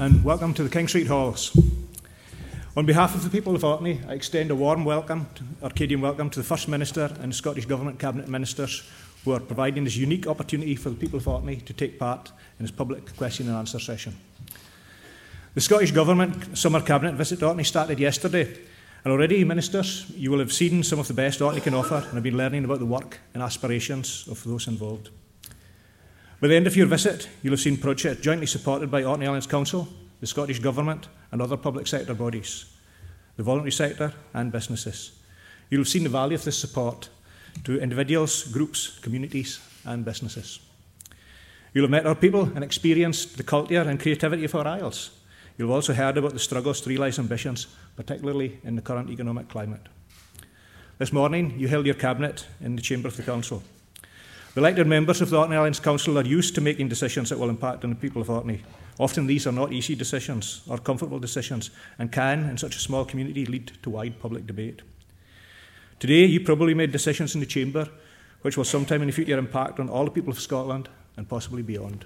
and welcome to the King Street Halls. On behalf of the people of Orkney, I extend a warm welcome, Orcadian welcome, to the First Minister and Scottish Government Cabinet Ministers who are providing this unique opportunity for the people of Orkney to take part in this public question and answer session. The Scottish Government Summer Cabinet visit to Orkney started yesterday, and already, Ministers, you will have seen some of the best Orkney can offer and have been learning about the work and aspirations of those involved. By the end of your visit, you'll have seen projects jointly supported by Orkney Islands Council, the Scottish Government, and other public sector bodies, the voluntary sector, and businesses. You'll have seen the value of this support to individuals, groups, communities, and businesses. You'll have met our people and experienced the culture and creativity of our isles. You'll have also heard about the struggles to realise ambitions, particularly in the current economic climate. This morning, you held your cabinet in the chamber of the council. The elected members of the Orkney Islands Council are used to making decisions that will impact on the people of Orkney. Often these are not easy decisions or comfortable decisions and can, in such a small community, lead to wide public debate. Today, you probably made decisions in the Chamber which will sometime in the future impact on all the people of Scotland and possibly beyond.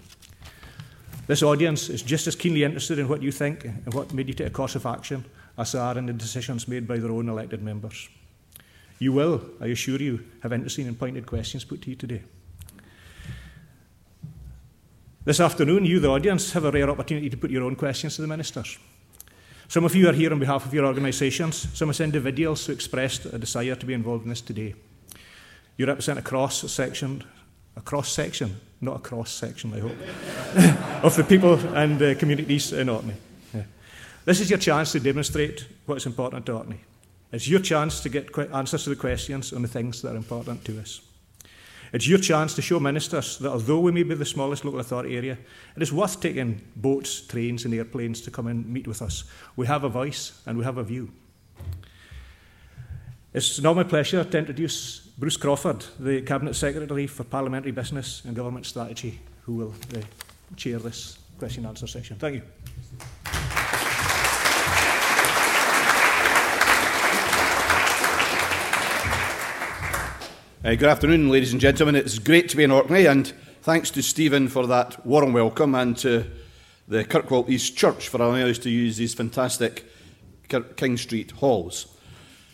This audience is just as keenly interested in what you think and what made you take a course of action as they are in the decisions made by their own elected members. You will, I assure you, have interesting and pointed questions put to you today. This afternoon, you, the audience, have a rare opportunity to put your own questions to the ministers. Some of you are here on behalf of your organisations, some as individuals who expressed a desire to be involved in this today. You represent a cross section, a cross section, not a cross section, I hope, of the people and uh, communities in Orkney. Yeah. This is your chance to demonstrate what's important to Orkney. It's your chance to get answers to the questions on the things that are important to us. It's your chance to show ministers that although we may be the smallest local authority area, it is worth taking boats, trains, and airplanes to come and meet with us. We have a voice and we have a view. It's now my pleasure to introduce Bruce Crawford, the Cabinet Secretary for Parliamentary Business and Government Strategy, who will uh, chair this question and answer session. Thank you. Uh, good afternoon, ladies and gentlemen. It's great to be in Orkney, and thanks to Stephen for that warm welcome, and to the Kirkwall East Church for allowing us to use these fantastic King Street halls.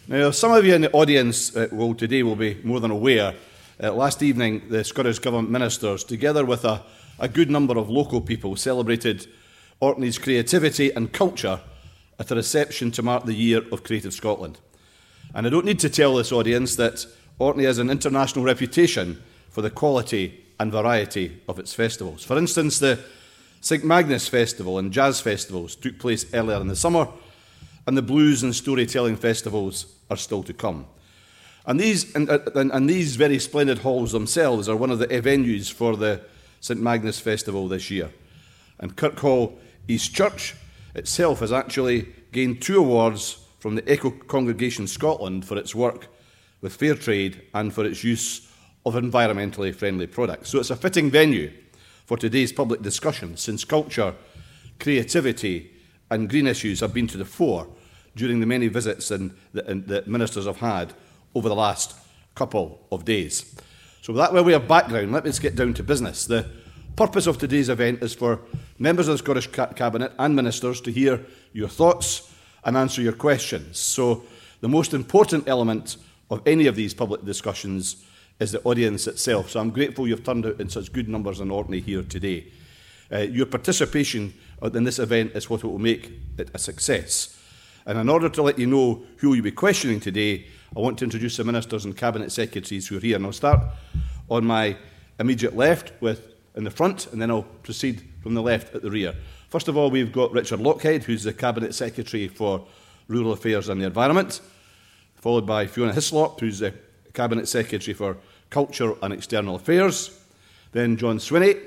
Now, some of you in the audience uh, will today will be more than aware. Uh, last evening, the Scottish Government ministers, together with a, a good number of local people, celebrated Orkney's creativity and culture at a reception to mark the year of Creative Scotland. And I don't need to tell this audience that Orkney has an international reputation for the quality and variety of its festivals. For instance, the St Magnus Festival and Jazz Festivals took place earlier in the summer, and the Blues and Storytelling Festivals are still to come. And these, and, uh, and, and these very splendid halls themselves are one of the venues for the St Magnus Festival this year. And Kirkwall East Church itself has actually gained two awards from the Eco-Congregation Scotland for its work with fair trade and for its use of environmentally friendly products. So it's a fitting venue for today's public discussion since culture, creativity, and green issues have been to the fore during the many visits that, ministers have had over the last couple of days. So, with that way of background, let us get down to business. The purpose of today's event is for members of the Scottish Cabinet and ministers to hear your thoughts and answer your questions. So, the most important element of any of these public discussions is the audience itself. So I'm grateful you've turned out in such good numbers in Orkney here today. Uh, your participation in this event is what will make it a success. And in order to let you know who you'll be questioning today, I want to introduce the ministers and cabinet secretaries who are here. And I'll start on my immediate left with in the front, and then I'll proceed from the left at the rear. First of all, we've got Richard Lochhead, who's the Cabinet Secretary for Rural Affairs and the Environment followed by Fiona Hyslop, who's the Cabinet Secretary for Culture and External Affairs, then John Swinney,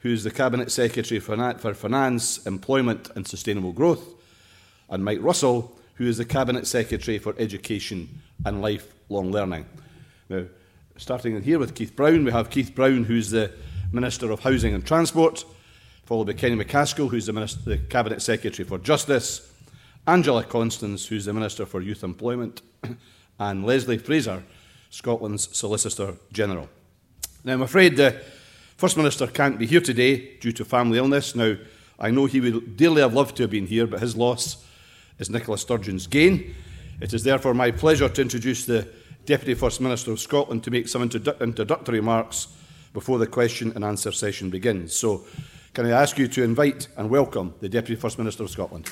who's the Cabinet Secretary for Finance, Employment and Sustainable Growth, and Mike Russell, who is the Cabinet Secretary for Education and Lifelong Learning. Now, starting in here with Keith Brown, we have Keith Brown, who's the Minister of Housing and Transport, followed by Kenny MacAskill, who's the, Minister, the Cabinet Secretary for Justice, Angela Constance, who's the Minister for Youth Employment, and Leslie Fraser, Scotland's Solicitor General. Now, I'm afraid the First Minister can't be here today due to family illness. Now, I know he would dearly have loved to have been here, but his loss is Nicola Sturgeon's gain. It is therefore my pleasure to introduce the Deputy First Minister of Scotland to make some introdu introductory remarks before the question and answer session begins. So, can I ask you to invite and welcome the Deputy First Minister of Scotland?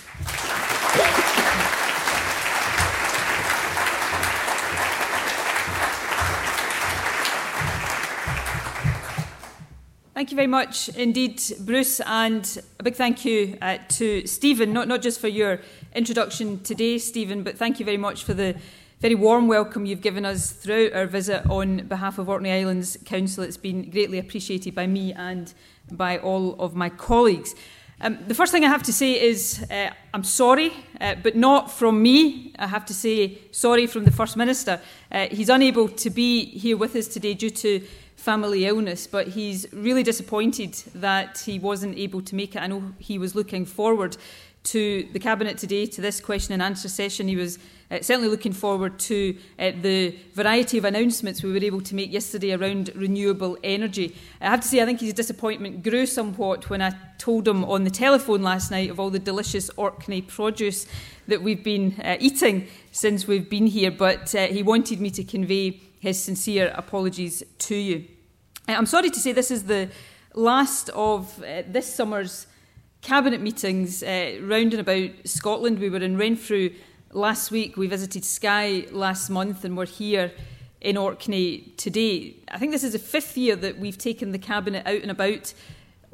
Thank you very much indeed, Bruce, and a big thank you uh, to Stephen, not, not just for your introduction today, Stephen, but thank you very much for the very warm welcome you've given us throughout our visit on behalf of Orkney Islands Council. It's been greatly appreciated by me and by all of my colleagues. Um, the first thing I have to say is uh, I'm sorry, uh, but not from me. I have to say sorry from the First Minister. Uh, he's unable to be here with us today due to family illness, but he's really disappointed that he wasn't able to make it. I know he was looking forward to the Cabinet today, to this question and answer session. He was uh, certainly looking forward to uh, the variety of announcements we were able to make yesterday around renewable energy. I have to say, I think his disappointment grew somewhat when I told him on the telephone last night of all the delicious Orkney produce that we've been uh, eating since we've been here, but uh, he wanted me to convey his sincere apologies to you. Uh, I'm sorry to say this is the last of uh, this summer's cabinet meetings uh, round and about Scotland. We were in Renfrew last week, we visited Skye last month, and we're here in Orkney today. I think this is the fifth year that we've taken the cabinet out and about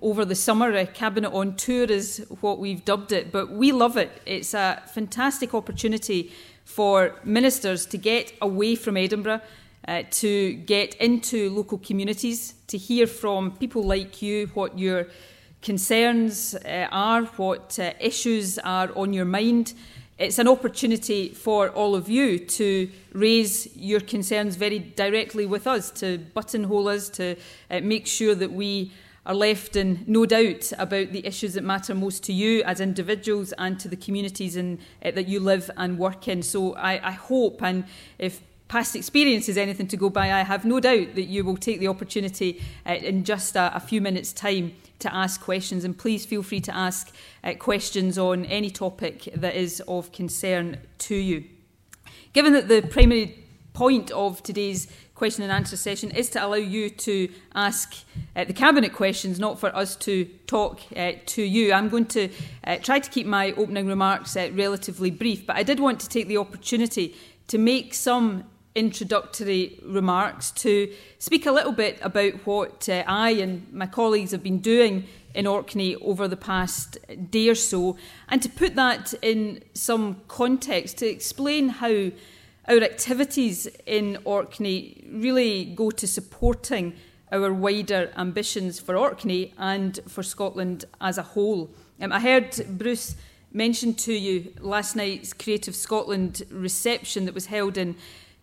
over the summer. A cabinet on tour is what we've dubbed it, but we love it. It's a fantastic opportunity for ministers to get away from Edinburgh uh, to get into local communities, to hear from people like you what your concerns uh, are, what uh, issues are on your mind. It's an opportunity for all of you to raise your concerns very directly with us, to buttonhole us, to uh, make sure that we are left in no doubt about the issues that matter most to you as individuals and to the communities in, uh, that you live and work in. So I, I hope, and if past experience is anything to go by, I have no doubt that you will take the opportunity uh, in just a, a few minutes' time to ask questions. And please feel free to ask uh, questions on any topic that is of concern to you. Given that the primary point of today's question and answer session is to allow you to ask uh, the cabinet questions, not for us to talk uh, to you. I'm going to uh, try to keep my opening remarks uh, relatively brief, but I did want to take the opportunity to make some introductory remarks to speak a little bit about what uh, I and my colleagues have been doing in Orkney over the past day or so, and to put that in some context, to explain how our activities in Orkney really go to supporting our wider ambitions for Orkney and for Scotland as a whole. Um, I heard Bruce mention to you last night's Creative Scotland reception that was held in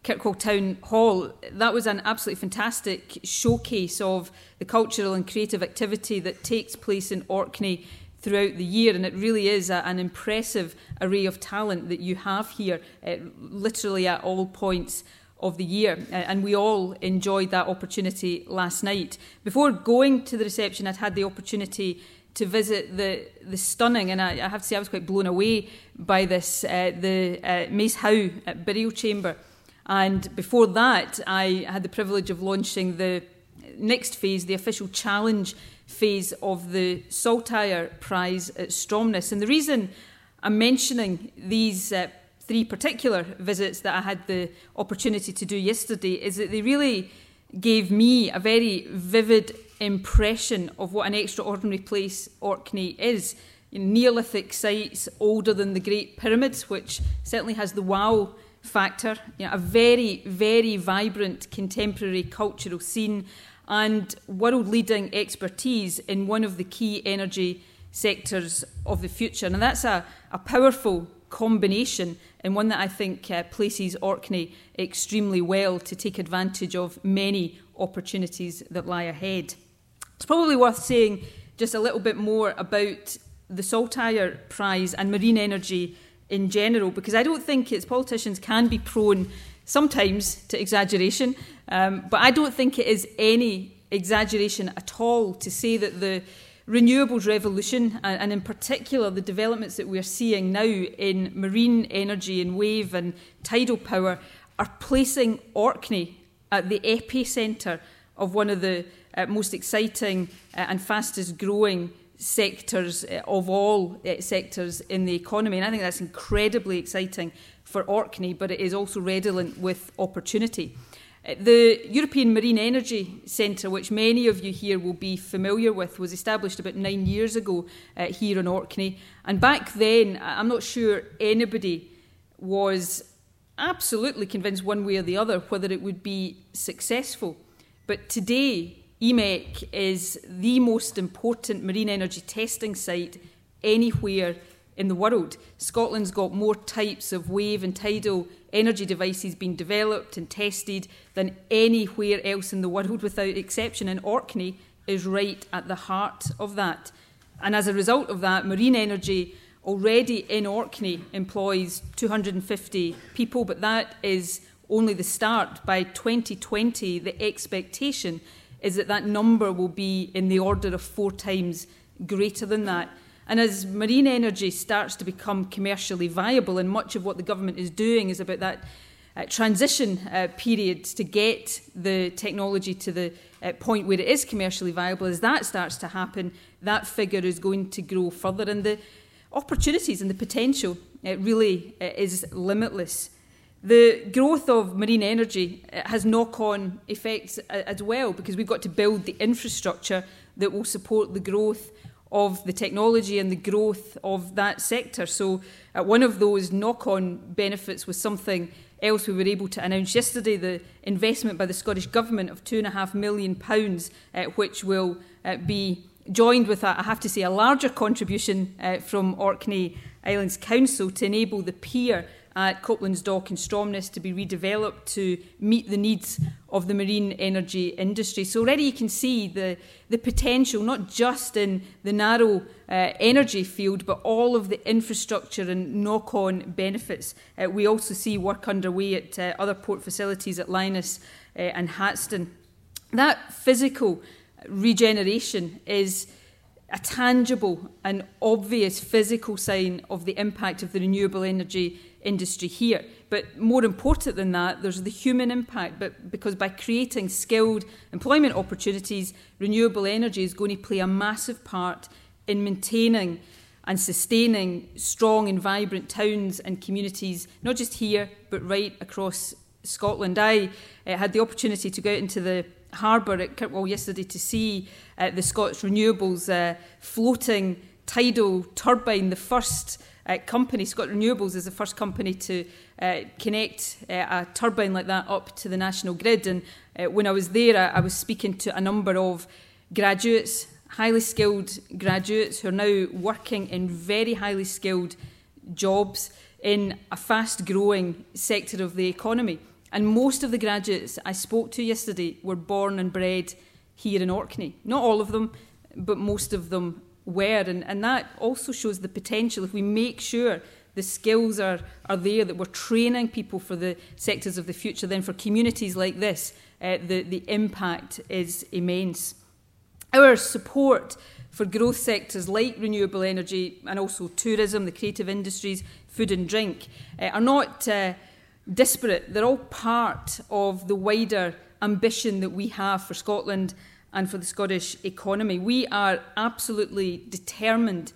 Kirkwall Town Hall, that was an absolutely fantastic showcase of the cultural and creative activity that takes place in Orkney throughout the year. And it really is a, an impressive array of talent that you have here, uh, literally at all points of the year. Uh, and we all enjoyed that opportunity last night. Before going to the reception, I'd had the opportunity to visit the the stunning, and I, I have to say I was quite blown away by this, uh, the uh, Maeshowe burial chamber. And before that, I had the privilege of launching the next phase, the official challenge phase of the Saltire Prize at Stromness. And the reason I'm mentioning these uh, three particular visits that I had the opportunity to do yesterday is that they really gave me a very vivid impression of what an extraordinary place Orkney is. Neolithic sites older than the Great Pyramids, which certainly has the wow factor, you know, a very, very vibrant contemporary cultural scene and world leading expertise in one of the key energy sectors of the future. And that's a, a powerful combination and one that I think uh, places Orkney extremely well to take advantage of many opportunities that lie ahead. It's probably worth saying just a little bit more about the Saltire Prize and marine energy in general, because I don't think it's politicians can be prone sometimes to exaggeration, um, but I don't think it is any exaggeration at all to say that the renewables revolution, and, in particular the developments that we're seeing now in marine energy and wave and tidal power, are placing Orkney at the epicentre of one of the uh, most exciting uh, and fastest growing sectors uh, of all uh, sectors in the economy. And I think that's incredibly exciting for Orkney, but it is also redolent with opportunity. Uh, the European Marine Energy Centre, which many of you here will be familiar with, was established about nine years ago uh, here in Orkney. And back then, I'm not sure anybody was absolutely convinced one way or the other whether it would be successful. But today, EMEC is the most important marine energy testing site anywhere in the world. Scotland's got more types of wave and tidal energy devices being developed and tested than anywhere else in the world without exception, and Orkney is right at the heart of that. And as a result of that, marine energy already in Orkney employs 250 people, but that is only the start. By 2020, the expectation is that that number will be in the order of four times greater than that. And as marine energy starts to become commercially viable, and much of what the government is doing is about that uh, transition uh, period to get the technology to the uh, point where it is commercially viable, as that starts to happen, that figure is going to grow further. And the opportunities and the potential uh, really uh, is limitless. The growth of marine energy uh, has knock on effects uh, as well because we've got to build the infrastructure that will support the growth of the technology and the growth of that sector. So, uh, one of those knock on benefits was something else we were able to announce yesterday the investment by the Scottish Government of £2.5 million, uh, which will uh, be joined with, a, I have to say, a larger contribution uh, from Orkney Islands Council to enable the pier at Copland's Dock in Stromness to be redeveloped to meet the needs of the marine energy industry. So already you can see the, the potential, not just in the narrow uh, energy field, but all of the infrastructure and knock-on benefits. Uh, we also see work underway at uh, other port facilities at Lyness uh, and Hatston. That physical regeneration is a tangible and obvious physical sign of the impact of the renewable energy industry here. But more important than that, there's the human impact. But because by creating skilled employment opportunities, renewable energy is going to play a massive part in maintaining and sustaining strong and vibrant towns and communities, not just here, but right across Scotland. I uh, had the opportunity to go into the harbour at Kirkwall yesterday to see uh, the Scots Renewables uh, floating tidal turbine, the first uh, company, Scotrenewables is the first company to uh, connect uh, a turbine like that up to the national grid. And uh, when I was there, I, I was speaking to a number of graduates, highly skilled graduates who are now working in very highly skilled jobs in a fast growing sector of the economy. And most of the graduates I spoke to yesterday were born and bred here in Orkney. Not all of them, but most of them were. And, and that also shows the potential if we make sure the skills are, are there, that we're training people for the sectors of the future, then for communities like this, uh, the, the impact is immense. Our support for growth sectors like renewable energy and also tourism, the creative industries, food and drink, uh, are not uh, disparate. They're all part of the wider ambition that we have for Scotland and for the Scottish economy. We are absolutely determined,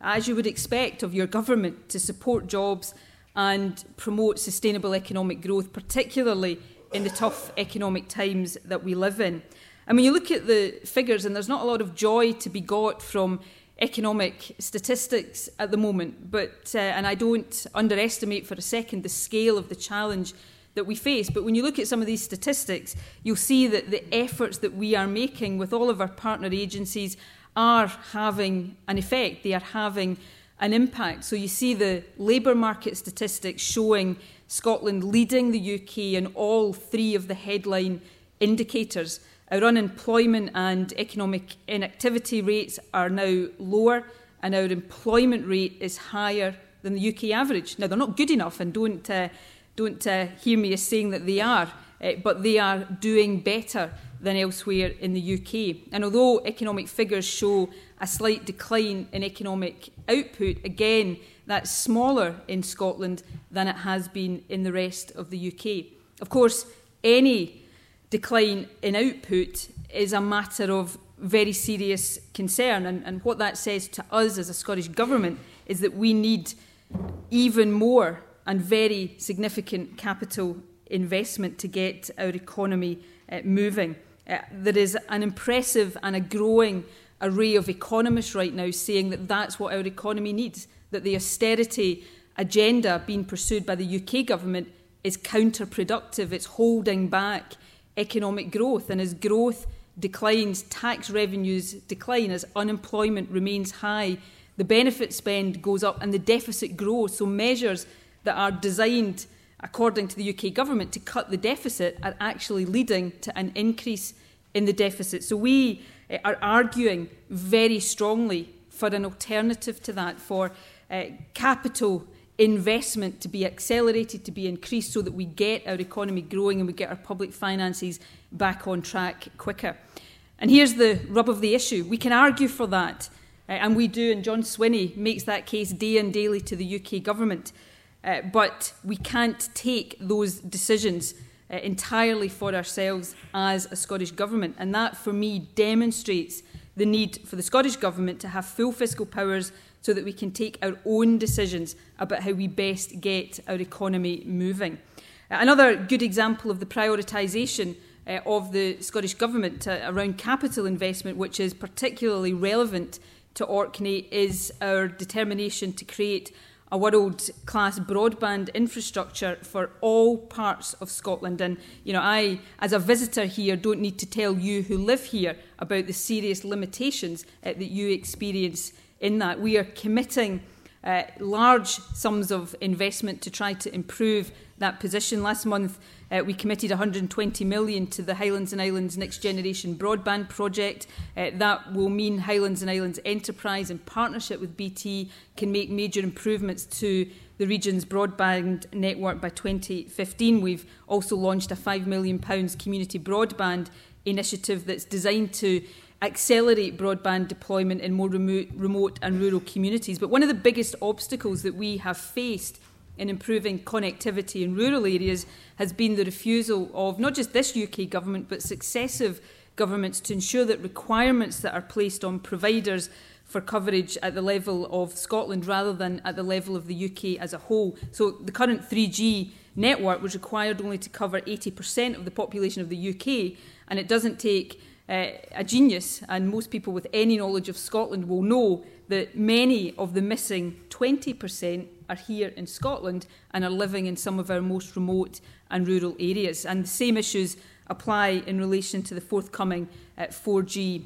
as you would expect of your government, to support jobs and promote sustainable economic growth, particularly in the tough economic times that we live in. And when you look at the figures, and there's not a lot of joy to be got from economic statistics at the moment, but uh, and I don't underestimate for a second the scale of the challenge that we face. But when you look at some of these statistics, you'll see that the efforts that we are making with all of our partner agencies are having an effect. They are having an impact. So you see the labour market statistics showing Scotland leading the UK in all three of the headline indicators. Our unemployment and economic inactivity rates are now lower, and our employment rate is higher than the UK average. Now, they're not good enough, and don't uh, don't uh, hear me as saying that they are, uh, but they are doing better than elsewhere in the UK. And although economic figures show a slight decline in economic output. Again, that's smaller in Scotland than it has been in the rest of the UK. Of course, any decline in output is a matter of very serious concern. And, and what that says to us as a Scottish Government is that we need even more and very significant capital investment to get our economy uh, moving. Uh, there is an impressive and a growing array of economists right now saying that that's what our economy needs, that the austerity agenda being pursued by the UK government is counterproductive, it's holding back economic growth, and as growth declines, tax revenues decline, as unemployment remains high, the benefit spend goes up and the deficit grows. So measures that are designed according to the UK government, to cut the deficit are actually leading to an increase in the deficit. So we uh, are arguing very strongly for an alternative to that, for uh, capital investment to be accelerated, to be increased, so that we get our economy growing and we get our public finances back on track quicker. And here's the rub of the issue. We can argue for that, uh, and we do, and John Swinney makes that case day and daily to the UK government. Uh, but we can't take those decisions uh, entirely for ourselves as a Scottish Government. And that, for me, demonstrates the need for the Scottish Government to have full fiscal powers so that we can take our own decisions about how we best get our economy moving. Uh, another good example of the prioritisation uh, of the Scottish Government uh, around capital investment, which is particularly relevant to Orkney, is our determination to create a world class broadband infrastructure for all parts of Scotland. And, you know, I, as a visitor here, don't need to tell you who live here about the serious limitations uh, that you experience in that. We are committing uh, large sums of investment to try to improve that position. Last month, uh, we committed 120 million to the Highlands and Islands Next Generation Broadband Project. Uh, that will mean Highlands and Islands Enterprise, in partnership with BT, can make major improvements to the region's broadband network by 2015. We've also launched a £5 million community broadband initiative that's designed to accelerate broadband deployment in more remote, remote and rural communities. But one of the biggest obstacles that we have faced in improving connectivity in rural areas has been the refusal of not just this UK government but successive governments to ensure that requirements that are placed on providers for coverage at the level of Scotland rather than at the level of the UK as a whole. So the current 3G network was required only to cover 80% of the population of the UK and it doesn't take uh, a genius and most people with any knowledge of Scotland will know that many of the missing 20% are here in Scotland and are living in some of our most remote and rural areas. And the same issues apply in relation to the forthcoming uh, 4G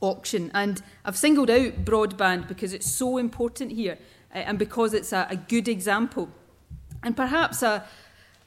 auction. And I've singled out broadband because it's so important here uh, and because it's a, a good example. And perhaps a,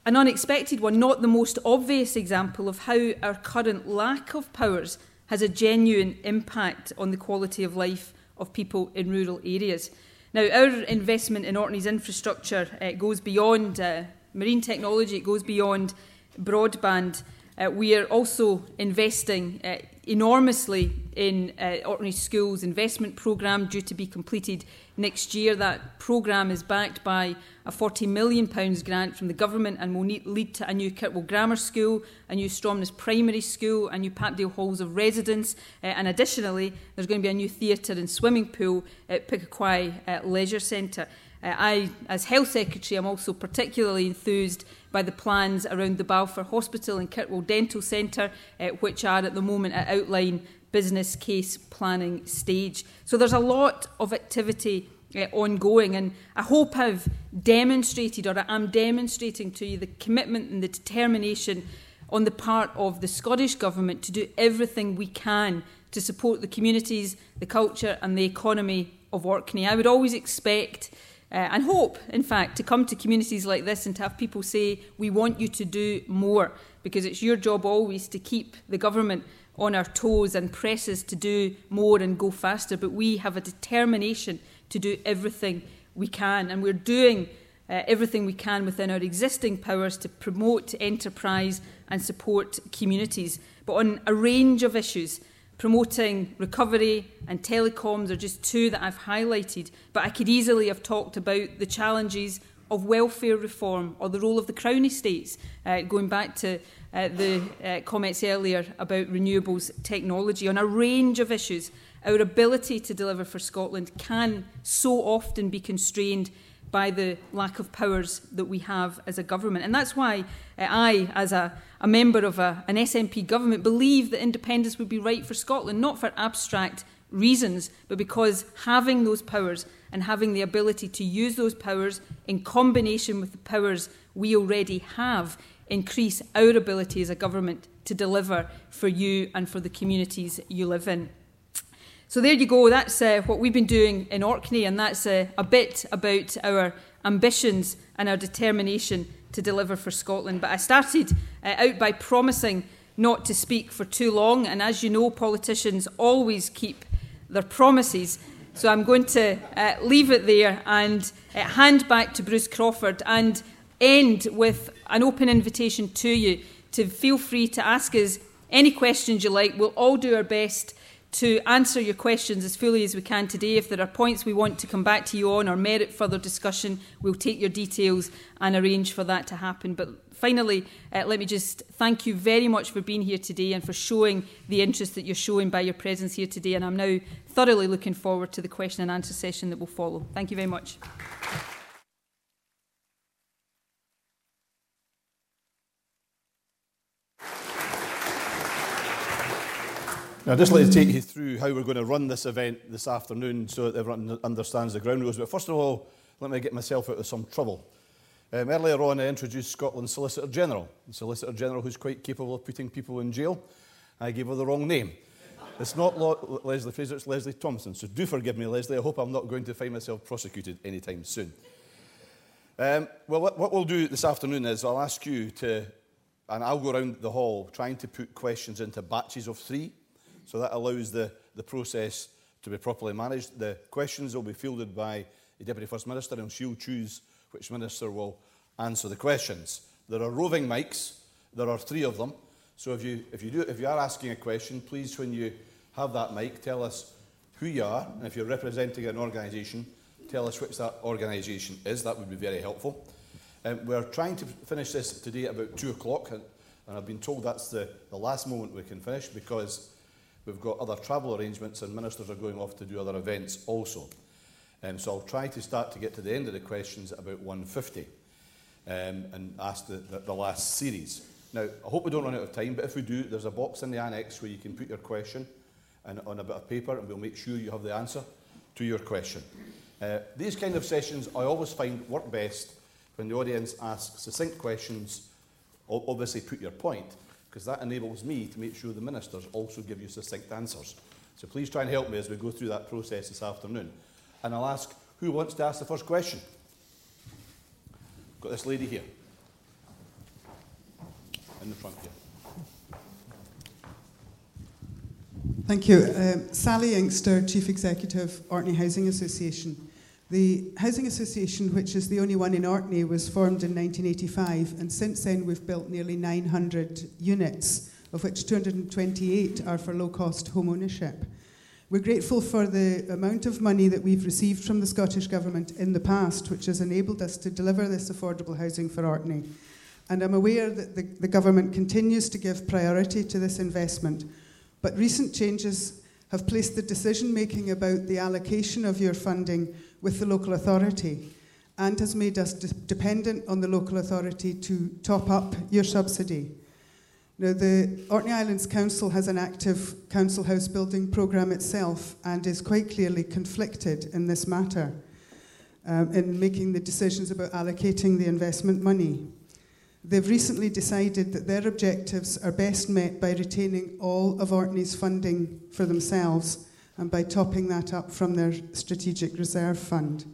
an unexpected one, not the most obvious example of how our current lack of powers has a genuine impact on the quality of life of people in rural areas. Now, our investment in Orkney's infrastructure uh, goes beyond uh, marine technology, it goes beyond broadband. Uh, we are also investing uh, enormously in uh, Orkney Schools investment programme due to be completed next year. That programme is backed by a £40 million grant from the government and will need, lead to a new Kirkwall Grammar School, a new Stromness Primary School, a new Papdale Halls of Residence, uh, and additionally, there's going to be a new theatre and swimming pool at Pickaquoy uh, Leisure Centre. Uh, I, as Health Secretary, am also particularly enthused by the plans around the Balfour Hospital and Kirkwall Dental Centre, uh, which are at the moment at outline business case planning stage. So there's a lot of activity uh, ongoing and I hope I've demonstrated or I'm demonstrating to you the commitment and the determination on the part of the Scottish Government to do everything we can to support the communities, the culture and the economy of Orkney. I would always expect uh, and hope, in fact, to come to communities like this and to have people say, we want you to do more, because it's your job always to keep the government on our toes and press us to do more and go faster. But we have a determination to do everything we can, and we're doing uh, everything we can within our existing powers to promote enterprise and support communities. But on a range of issues, Promoting recovery and telecoms are just two that I've highlighted, but I could easily have talked about the challenges of welfare reform or the role of the Crown Estates, uh, going back to uh, the uh, comments earlier about renewables technology on a range of issues. Our ability to deliver for Scotland can so often be constrained by the lack of powers that we have as a government. And that's why uh, I, as a, a member of a, an SNP government, believe that independence would be right for Scotland, not for abstract reasons, but because having those powers and having the ability to use those powers in combination with the powers we already have increase our ability as a government to deliver for you and for the communities you live in. So there you go, that's uh, what we've been doing in Orkney, and that's uh, a bit about our ambitions and our determination to deliver for Scotland. But I started uh, out by promising not to speak for too long, and as you know, politicians always keep their promises. So I'm going to uh, leave it there and uh, hand back to Bruce Crawford and end with an open invitation to you to feel free to ask us any questions you like. We'll all do our best to answer your questions as fully as we can today. If there are points we want to come back to you on or merit further discussion, we'll take your details and arrange for that to happen. But finally, uh, let me just thank you very much for being here today and for showing the interest that you're showing by your presence here today. And I'm now thoroughly looking forward to the question and answer session that will follow. Thank you very much. Now, I'd just like to take you through how we're going to run this event this afternoon so that everyone understands the ground rules. But first of all, let me get myself out of some trouble. Um, earlier on, I introduced Scotland's Solicitor General, the Solicitor General who's quite capable of putting people in jail. I gave her the wrong name. It's not Lo- Leslie Fraser, it's Lesley Thomson. So do forgive me, Leslie. I hope I'm not going to find myself prosecuted anytime soon. Um, well, what we'll do this afternoon is I'll ask you to, and I'll go around the hall trying to put questions into batches of three. So that allows the, the process to be properly managed. The questions will be fielded by the Deputy First Minister and she'll choose which minister will answer the questions. There are roving mics. There are three of them. So if you, if you, do, if you are asking a question, please, when you have that mic, tell us who you are. And if you're representing an organisation, tell us which that organisation is. That would be very helpful. Um, we're trying to finish this today at about 2 o'clock. And, and I've been told that's the, the last moment we can finish because We've got other travel arrangements and ministers are going off to do other events also. Um, so I'll try to start to get to the end of the questions at about 1.50 um, and ask the, the, the last series. Now, I hope we don't run out of time, but if we do, there's a box in the annex where you can put your question and, on a bit of paper and we'll make sure you have the answer to your question. Uh, these kind of sessions I always find work best when the audience asks succinct questions, obviously put your point, because that enables me to make sure the ministers also give you succinct answers. So please try and help me as we go through that process this afternoon. And I'll ask who wants to ask the first question. Got this lady here. In the front here. Thank you. Um, Sally Inkster, Chief Executive, Orkney Housing Association. The Housing Association, which is the only one in Orkney, was formed in 1985, and since then we've built nearly 900 units, of which 228 are for low cost home ownership. We're grateful for the amount of money that we've received from the Scottish Government in the past, which has enabled us to deliver this affordable housing for Orkney. And I'm aware that the, the Government continues to give priority to this investment, but recent changes have placed the decision making about the allocation of your funding with the local authority and has made us de- dependent on the local authority to top up your subsidy. Now, the Orkney Islands Council has an active council house building programme itself and is quite clearly conflicted in this matter um, in making the decisions about allocating the investment money. They've recently decided that their objectives are best met by retaining all of Orkney's funding for themselves and by topping that up from their strategic reserve fund.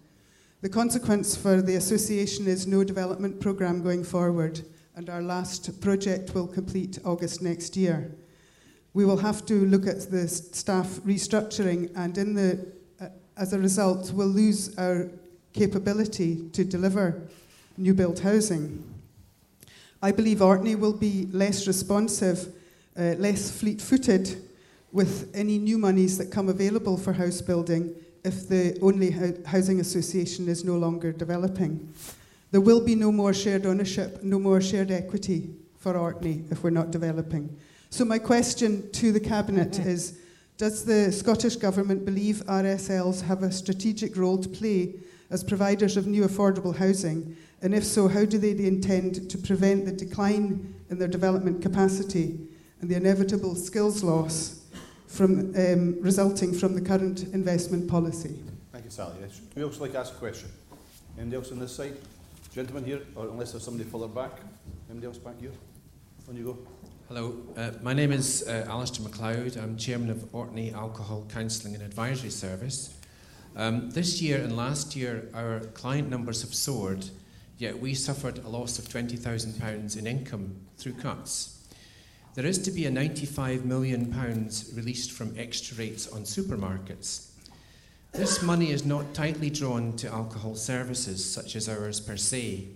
The consequence for the association is no development programme going forward, and our last project will complete August next year. We will have to look at the staff restructuring, and in the, uh, as a result, we'll lose our capability to deliver new build housing. I believe Orkney will be less responsive, uh, less fleet footed with any new monies that come available for house building if the only housing association is no longer developing. There will be no more shared ownership, no more shared equity for Orkney if we're not developing. So, my question to the Cabinet mm-hmm. is Does the Scottish Government believe RSLs have a strategic role to play as providers of new affordable housing? And if so, how do they intend to prevent the decline in their development capacity and the inevitable skills loss from, um, resulting from the current investment policy? Thank you, Sally. Who else would like to ask a question? Anybody else on this side? Gentlemen here, or unless there's somebody further back. Anybody else back here? On you go. Hello, uh, my name is uh, Alistair MacLeod. I'm chairman of Orkney Alcohol Counselling and Advisory Service. Um, this year and last year, our client numbers have soared, yet we suffered a loss of £20,000 in income through cuts. There is to be a £95 million released from extra rates on supermarkets. This money is not tightly drawn to alcohol services such as ours per se.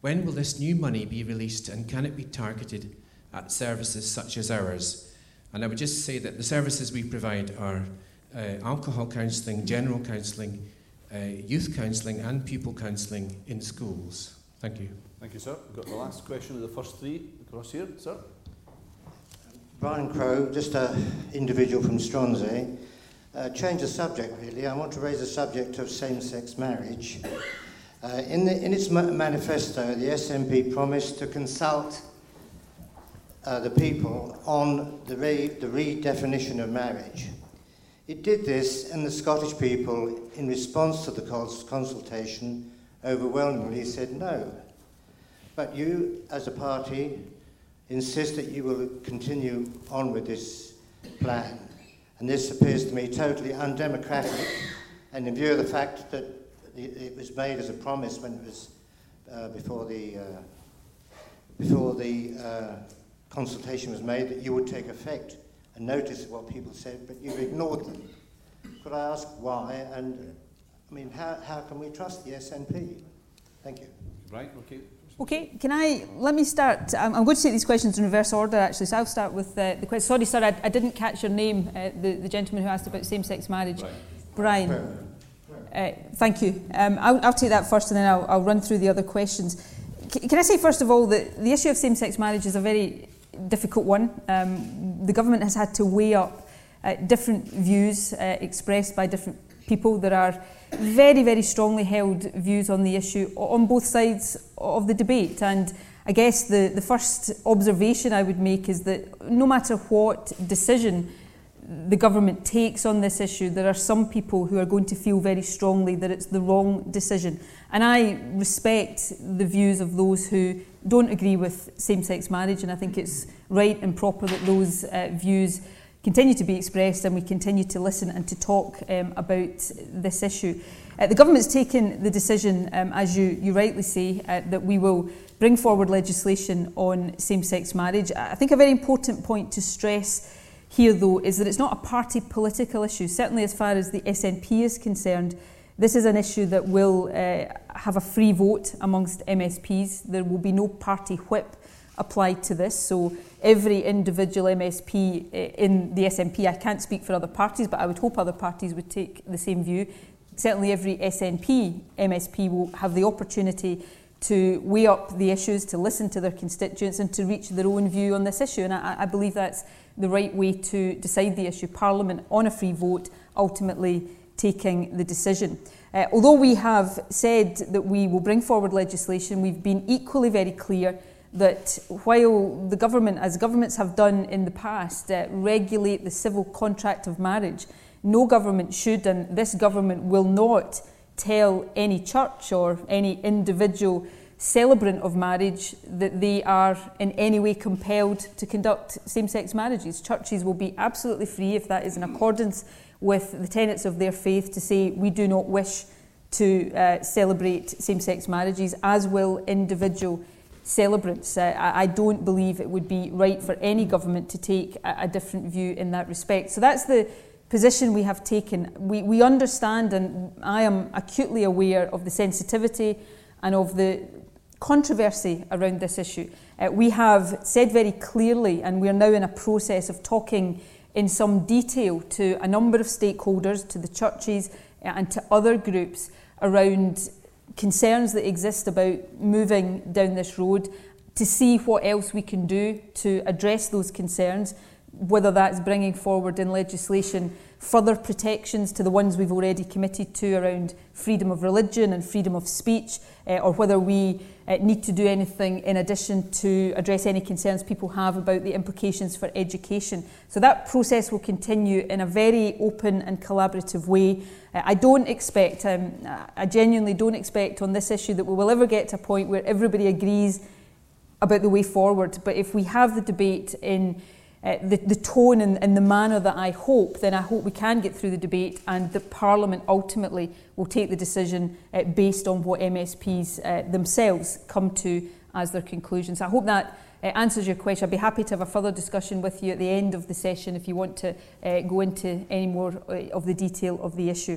When will this new money be released and can it be targeted at services such as ours. And I would just say that the services we provide are uh, alcohol counselling, general counselling, uh, youth counselling, and pupil counselling in schools. Thank you. Thank you, sir. We've got the last question of the first three across here, sir. Brian Crow, just an individual from Stronsay. Uh, change the subject, really. I want to raise the subject of same sex marriage. Uh, in, the, in its ma- manifesto, the SNP promised to consult uh, the people on the, re- the redefinition of marriage. It did this, and the Scottish people, in response to the consultation, overwhelmingly said no. But you, as a party, insist that you will continue on with this plan. And this appears to me totally undemocratic, and in view of the fact that it was made as a promise when it was uh, before the, uh, before the uh, consultation was made that you would take effect and notice what people said, but you've ignored them. Could I ask why? And I mean, how, how can we trust the SNP? Thank you. Right, okay. Okay, can I, let me start, I'm, I'm going to take these questions in reverse order actually, so I'll start with uh, the question. Sorry, sir, I, I didn't catch your name, uh, the, the gentleman who asked about same-sex marriage. Right. Brian. Uh, thank you. Um, I'll, I'll take that first and then I'll, I'll run through the other questions. C- can I say first of all that the issue of same-sex marriage is a very difficult one. Um, the government has had to weigh up uh, different views uh, expressed by different people. There are very, very strongly held views on the issue on both sides of the debate. And I guess the, the first observation I would make is that no matter what decision the government takes on this issue, there are some people who are going to feel very strongly that it's the wrong decision. And I respect the views of those who don't agree with same-sex marriage and I think it's right and proper that those uh, views continue to be expressed and we continue to listen and to talk um, about this issue. Uh, the government's taken the decision, um, as you, you rightly say, uh, that we will bring forward legislation on same-sex marriage. I think a very important point to stress here, though, is that it's not a party political issue. Certainly as far as the SNP is concerned, This is an issue that will uh, have a free vote amongst MSPs. There will be no party whip applied to this. So every individual MSP uh, in the SNP, I can't speak for other parties, but I would hope other parties would take the same view. Certainly every SNP MSP will have the opportunity to weigh up the issues, to listen to their constituents and to reach their own view on this issue. And I, I believe that's the right way to decide the issue. Parliament on a free vote ultimately taking the decision. Uh, although we have said that we will bring forward legislation, we've been equally very clear that while the government, as governments have done in the past, uh, regulate the civil contract of marriage, no government should, and this government will not tell any church or any individual celebrant of marriage that they are in any way compelled to conduct same-sex marriages. Churches will be absolutely free if that is in accordance with the tenets of their faith to say we do not wish to uh, celebrate same-sex marriages, as will individual celebrants. I, I don't believe it would be right for any government to take a, a different view in that respect. So that's the position we have taken. We, we understand, and I am acutely aware of the sensitivity and of the controversy around this issue. Uh, we have said very clearly, and we are now in a process of talking in some detail to a number of stakeholders, to the churches uh, and to other groups around concerns that exist about moving down this road to see what else we can do to address those concerns, whether that's bringing forward in legislation further protections to the ones we've already committed to around freedom of religion and freedom of speech, uh, or whether we uh, need to do anything in addition to address any concerns people have about the implications for education. So that process will continue in a very open and collaborative way. Uh, I don't expect, um, I genuinely don't expect on this issue that we will ever get to a point where everybody agrees about the way forward. But if we have the debate in uh, the, the tone and, and the manner that I hope, then I hope we can get through the debate and the Parliament ultimately will take the decision uh, based on what MSPs uh, themselves come to as their conclusions. I hope that uh, answers your question. I'd be happy to have a further discussion with you at the end of the session if you want to uh, go into any more uh, of the detail of the issue.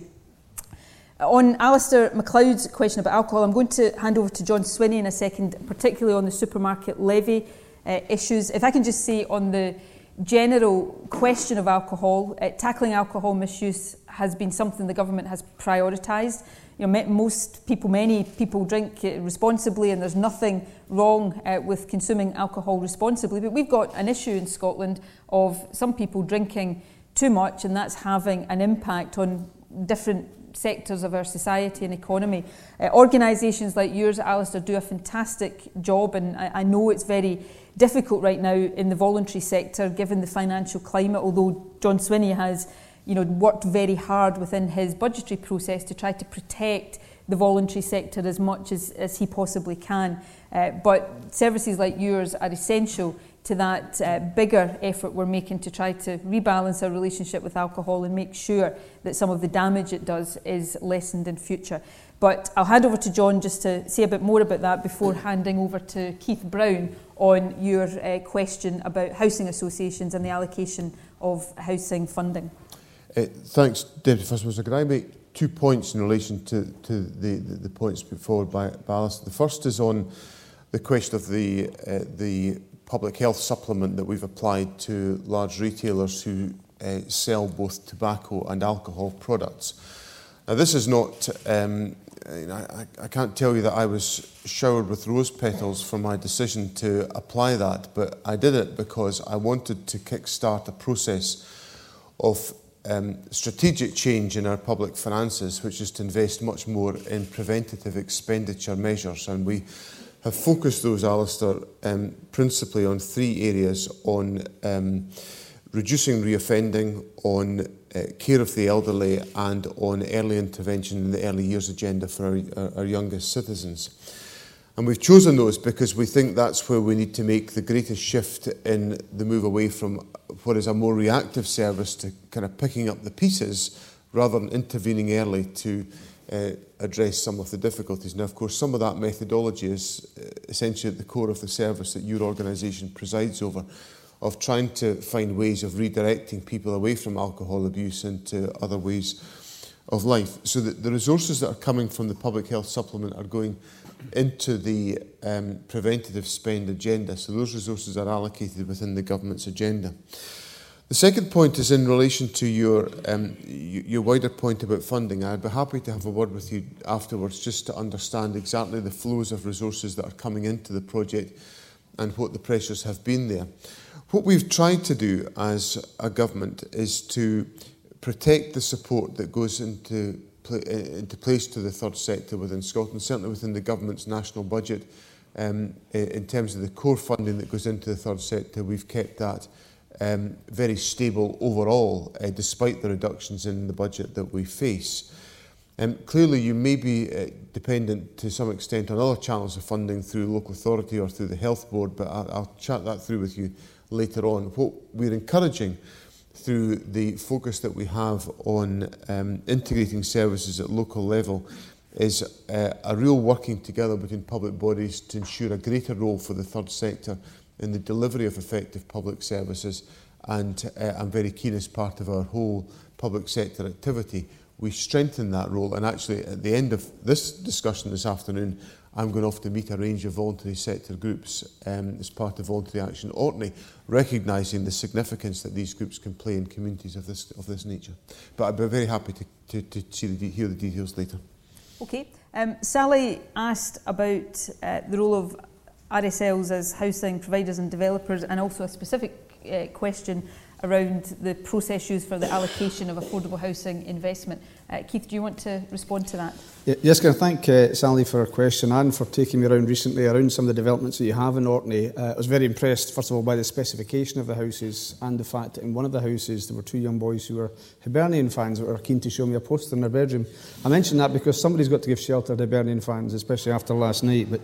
On Alistair MacLeod's question about alcohol, I'm going to hand over to John Swinney in a second, particularly on the supermarket levy uh, issues. If I can just say on the general question of alcohol, uh, tackling alcohol misuse has been something the government has prioritised. You know, most people, many people drink responsibly, and there's nothing wrong uh, with consuming alcohol responsibly. But we've got an issue in Scotland of some people drinking too much, and that's having an impact on different sectors of our society and economy. Uh, organisations like yours, Alistair, do a fantastic job, and I, I know it's very difficult right now in the voluntary sector given the financial climate, although John Swinney has you know, worked very hard within his budgetary process to try to protect the voluntary sector as much as, as he possibly can. Uh, but services like yours are essential to that uh, bigger effort we're making to try to rebalance our relationship with alcohol and make sure that some of the damage it does is lessened in future. But I'll hand over to John just to say a bit more about that before handing over to Keith Brown on your uh, question about housing associations and the allocation of housing funding. Uh, thanks, Deputy First Minister. Can I make two points in relation to, to the, the, the points put forward by, by? The first is on the question of the, uh, the public health supplement that we've applied to large retailers who uh, sell both tobacco and alcohol products. Now, this is not um, I, I can't tell you that I was showered with rose petals for my decision to apply that, but I did it because I wanted to kickstart a process of um, strategic change in our public finances, which is to invest much more in preventative expenditure measures. And we have focused those, Alistair, um, principally on three areas on um, reducing reoffending, on uh, care of the elderly and on early intervention in the early years agenda for our, our, our youngest citizens. And we've chosen those because we think that's where we need to make the greatest shift in the move away from what is a more reactive service to kind of picking up the pieces rather than intervening early to uh, address some of the difficulties. Now, of course, some of that methodology is uh, essentially at the core of the service that your organisation presides over. Of trying to find ways of redirecting people away from alcohol abuse into other ways of life. So that the resources that are coming from the public health supplement are going into the um, preventative spend agenda. So those resources are allocated within the government's agenda. The second point is in relation to your um, your wider point about funding. I'd be happy to have a word with you afterwards just to understand exactly the flows of resources that are coming into the project and what the pressures have been there. What we've tried to do as a government is to protect the support that goes into, into place to the third sector within Scotland, certainly within the government's national budget. Um, in terms of the core funding that goes into the third sector, we've kept that um, very stable overall, uh, despite the reductions in the budget that we face. Um, clearly, you may be uh, dependent to some extent on other channels of funding through local authority or through the health board, but I'll, I'll chat that through with you later on. What we're encouraging through the focus that we have on um, integrating services at local level is uh, a real working together between public bodies to ensure a greater role for the third sector in the delivery of effective public services and uh, I'm very keen as part of our whole public sector activity we strengthen that role and actually at the end of this discussion this afternoon I'm going off to meet a range of voluntary sector groups um, as part of Voluntary Action Orkney, recognising the significance that these groups can play in communities of this, of this nature. But I'd be very happy to, to, to see the, hear the details later. Okay. Um, Sally asked about uh, the role of RSLs as housing providers and developers and also a specific uh, question around the process used for the allocation of affordable housing investment. Uh, Keith, do you want to respond to that? Yes, can I thank uh, Sally for her question and for taking me around recently around some of the developments that you have in Orkney. Uh, I was very impressed, first of all, by the specification of the houses and the fact that in one of the houses there were two young boys who were Hibernian fans that were keen to show me a poster in their bedroom. I mention that because somebody's got to give shelter to Hibernian fans, especially after last night. But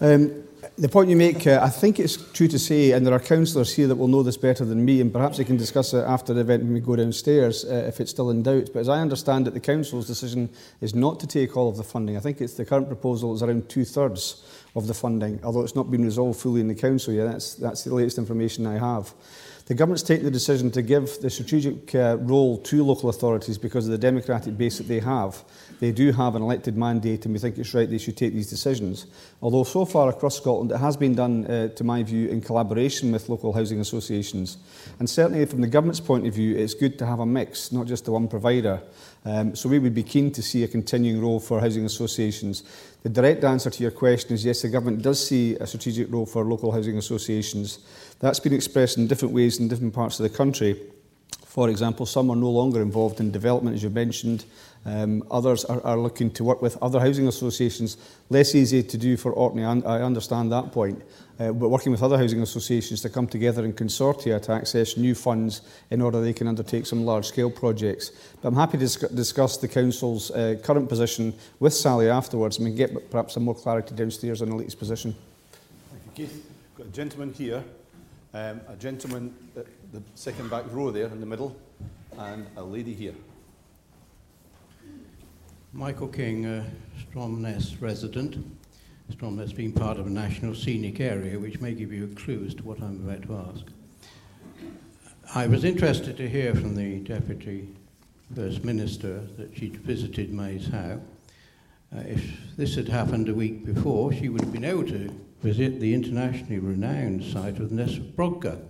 um, the point you make, uh, I think it's true to say, and there are councillors here that will know this better than me, and perhaps they can discuss it after the event when we go downstairs uh, if it's still in doubt. But as I understand it, the council's decision is not to take all of the funding. I think it's the current proposal is around two thirds of the funding, although it's not been resolved fully in the council yet. That's, that's the latest information I have. The government's taken the decision to give the strategic uh, role to local authorities because of the democratic base that they have. They do have an elected mandate, and we think it's right they should take these decisions. Although, so far across Scotland, it has been done, uh, to my view, in collaboration with local housing associations. And certainly, from the government's point of view, it's good to have a mix, not just the one provider. Um, so we would be keen to see a continuing role for housing associations. The direct answer to your question is yes, the government does see a strategic role for local housing associations. That's been expressed in different ways in different parts of the country. For example, some are no longer involved in development, as you mentioned, Um, others are, are looking to work with other housing associations. Less easy to do for Orkney, I understand that point. Uh, but working with other housing associations to come together in consortia to access new funds in order they can undertake some large-scale projects. But I'm happy to dis discuss the Council's uh, current position with Sally afterwards and we can get perhaps some more clarity downstairs on the latest position. Thank you, Keith. Got a gentleman here, um, a gentleman at the second back row there in the middle, and a lady here. Michael King, a Stromness resident. Stromness being part of a national scenic area, which may give you a clue as to what I'm about to ask. I was interested to hear from the Deputy First Minister that she'd visited Maeshowe. Uh, if this had happened a week before, she would have been able to visit the internationally renowned site of Ness of Brodgar.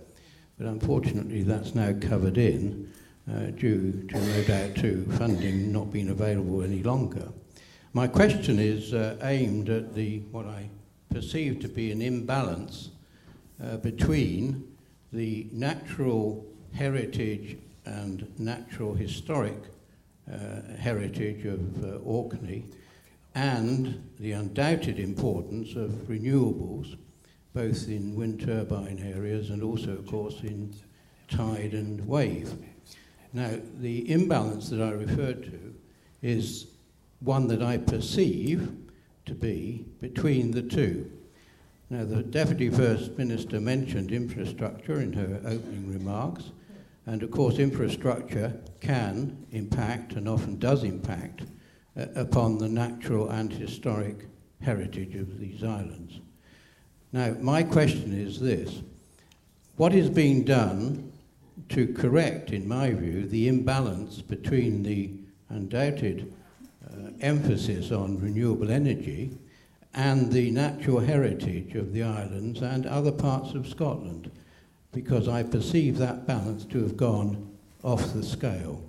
But unfortunately, that's now covered in uh, due to no doubt to funding not being available any longer. My question is uh, aimed at the what I perceive to be an imbalance uh, between the natural heritage and natural historic uh, heritage of uh, Orkney and the undoubted importance of renewables, both in wind turbine areas and also, of course, in tide and wave. Now, the imbalance that I referred to is one that I perceive to be between the two. Now, the Deputy First Minister mentioned infrastructure in her opening remarks, and of course, infrastructure can impact and often does impact uh, upon the natural and historic heritage of these islands. Now, my question is this What is being done to correct, in my view, the imbalance between the undoubted uh, emphasis on renewable energy and the natural heritage of the islands and other parts of Scotland, because I perceive that balance to have gone off the scale.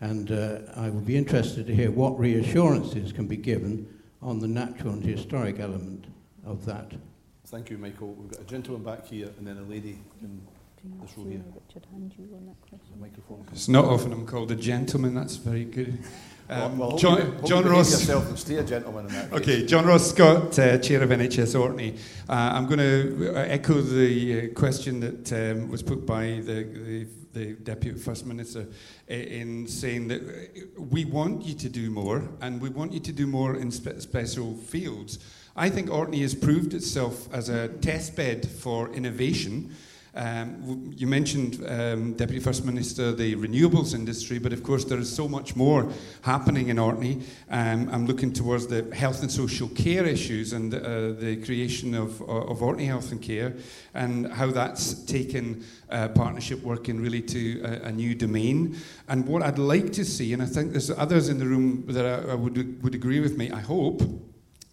And uh, I would be interested to hear what reassurances can be given on the natural and historic element of that. Thank you, Michael. We've got a gentleman back here and then a lady in this row here. Richard Handrew on that question. The microphone. It's not often I'm called a gentleman. That's very good. Um, well, John, you, John hope Ross. yourself and stay a gentleman in that. Okay. John Ross Scott, uh, Chair of NHS Orkney. Uh, I'm going to echo the uh, question that um, was put by the, the, the Deputy First Minister in saying that uh, we want you to do more and we want you to do more in spe- special fields. I think Orkney has proved itself as a test bed for innovation. Um, you mentioned, um, Deputy First Minister, the renewables industry, but of course there is so much more happening in Orkney. Um, I'm looking towards the health and social care issues and uh, the creation of, of Orkney Health and Care and how that's taken uh, partnership working really to a, a, new domain. And what I'd like to see, and I think there's others in the room that I, I would, would agree with me, I hope,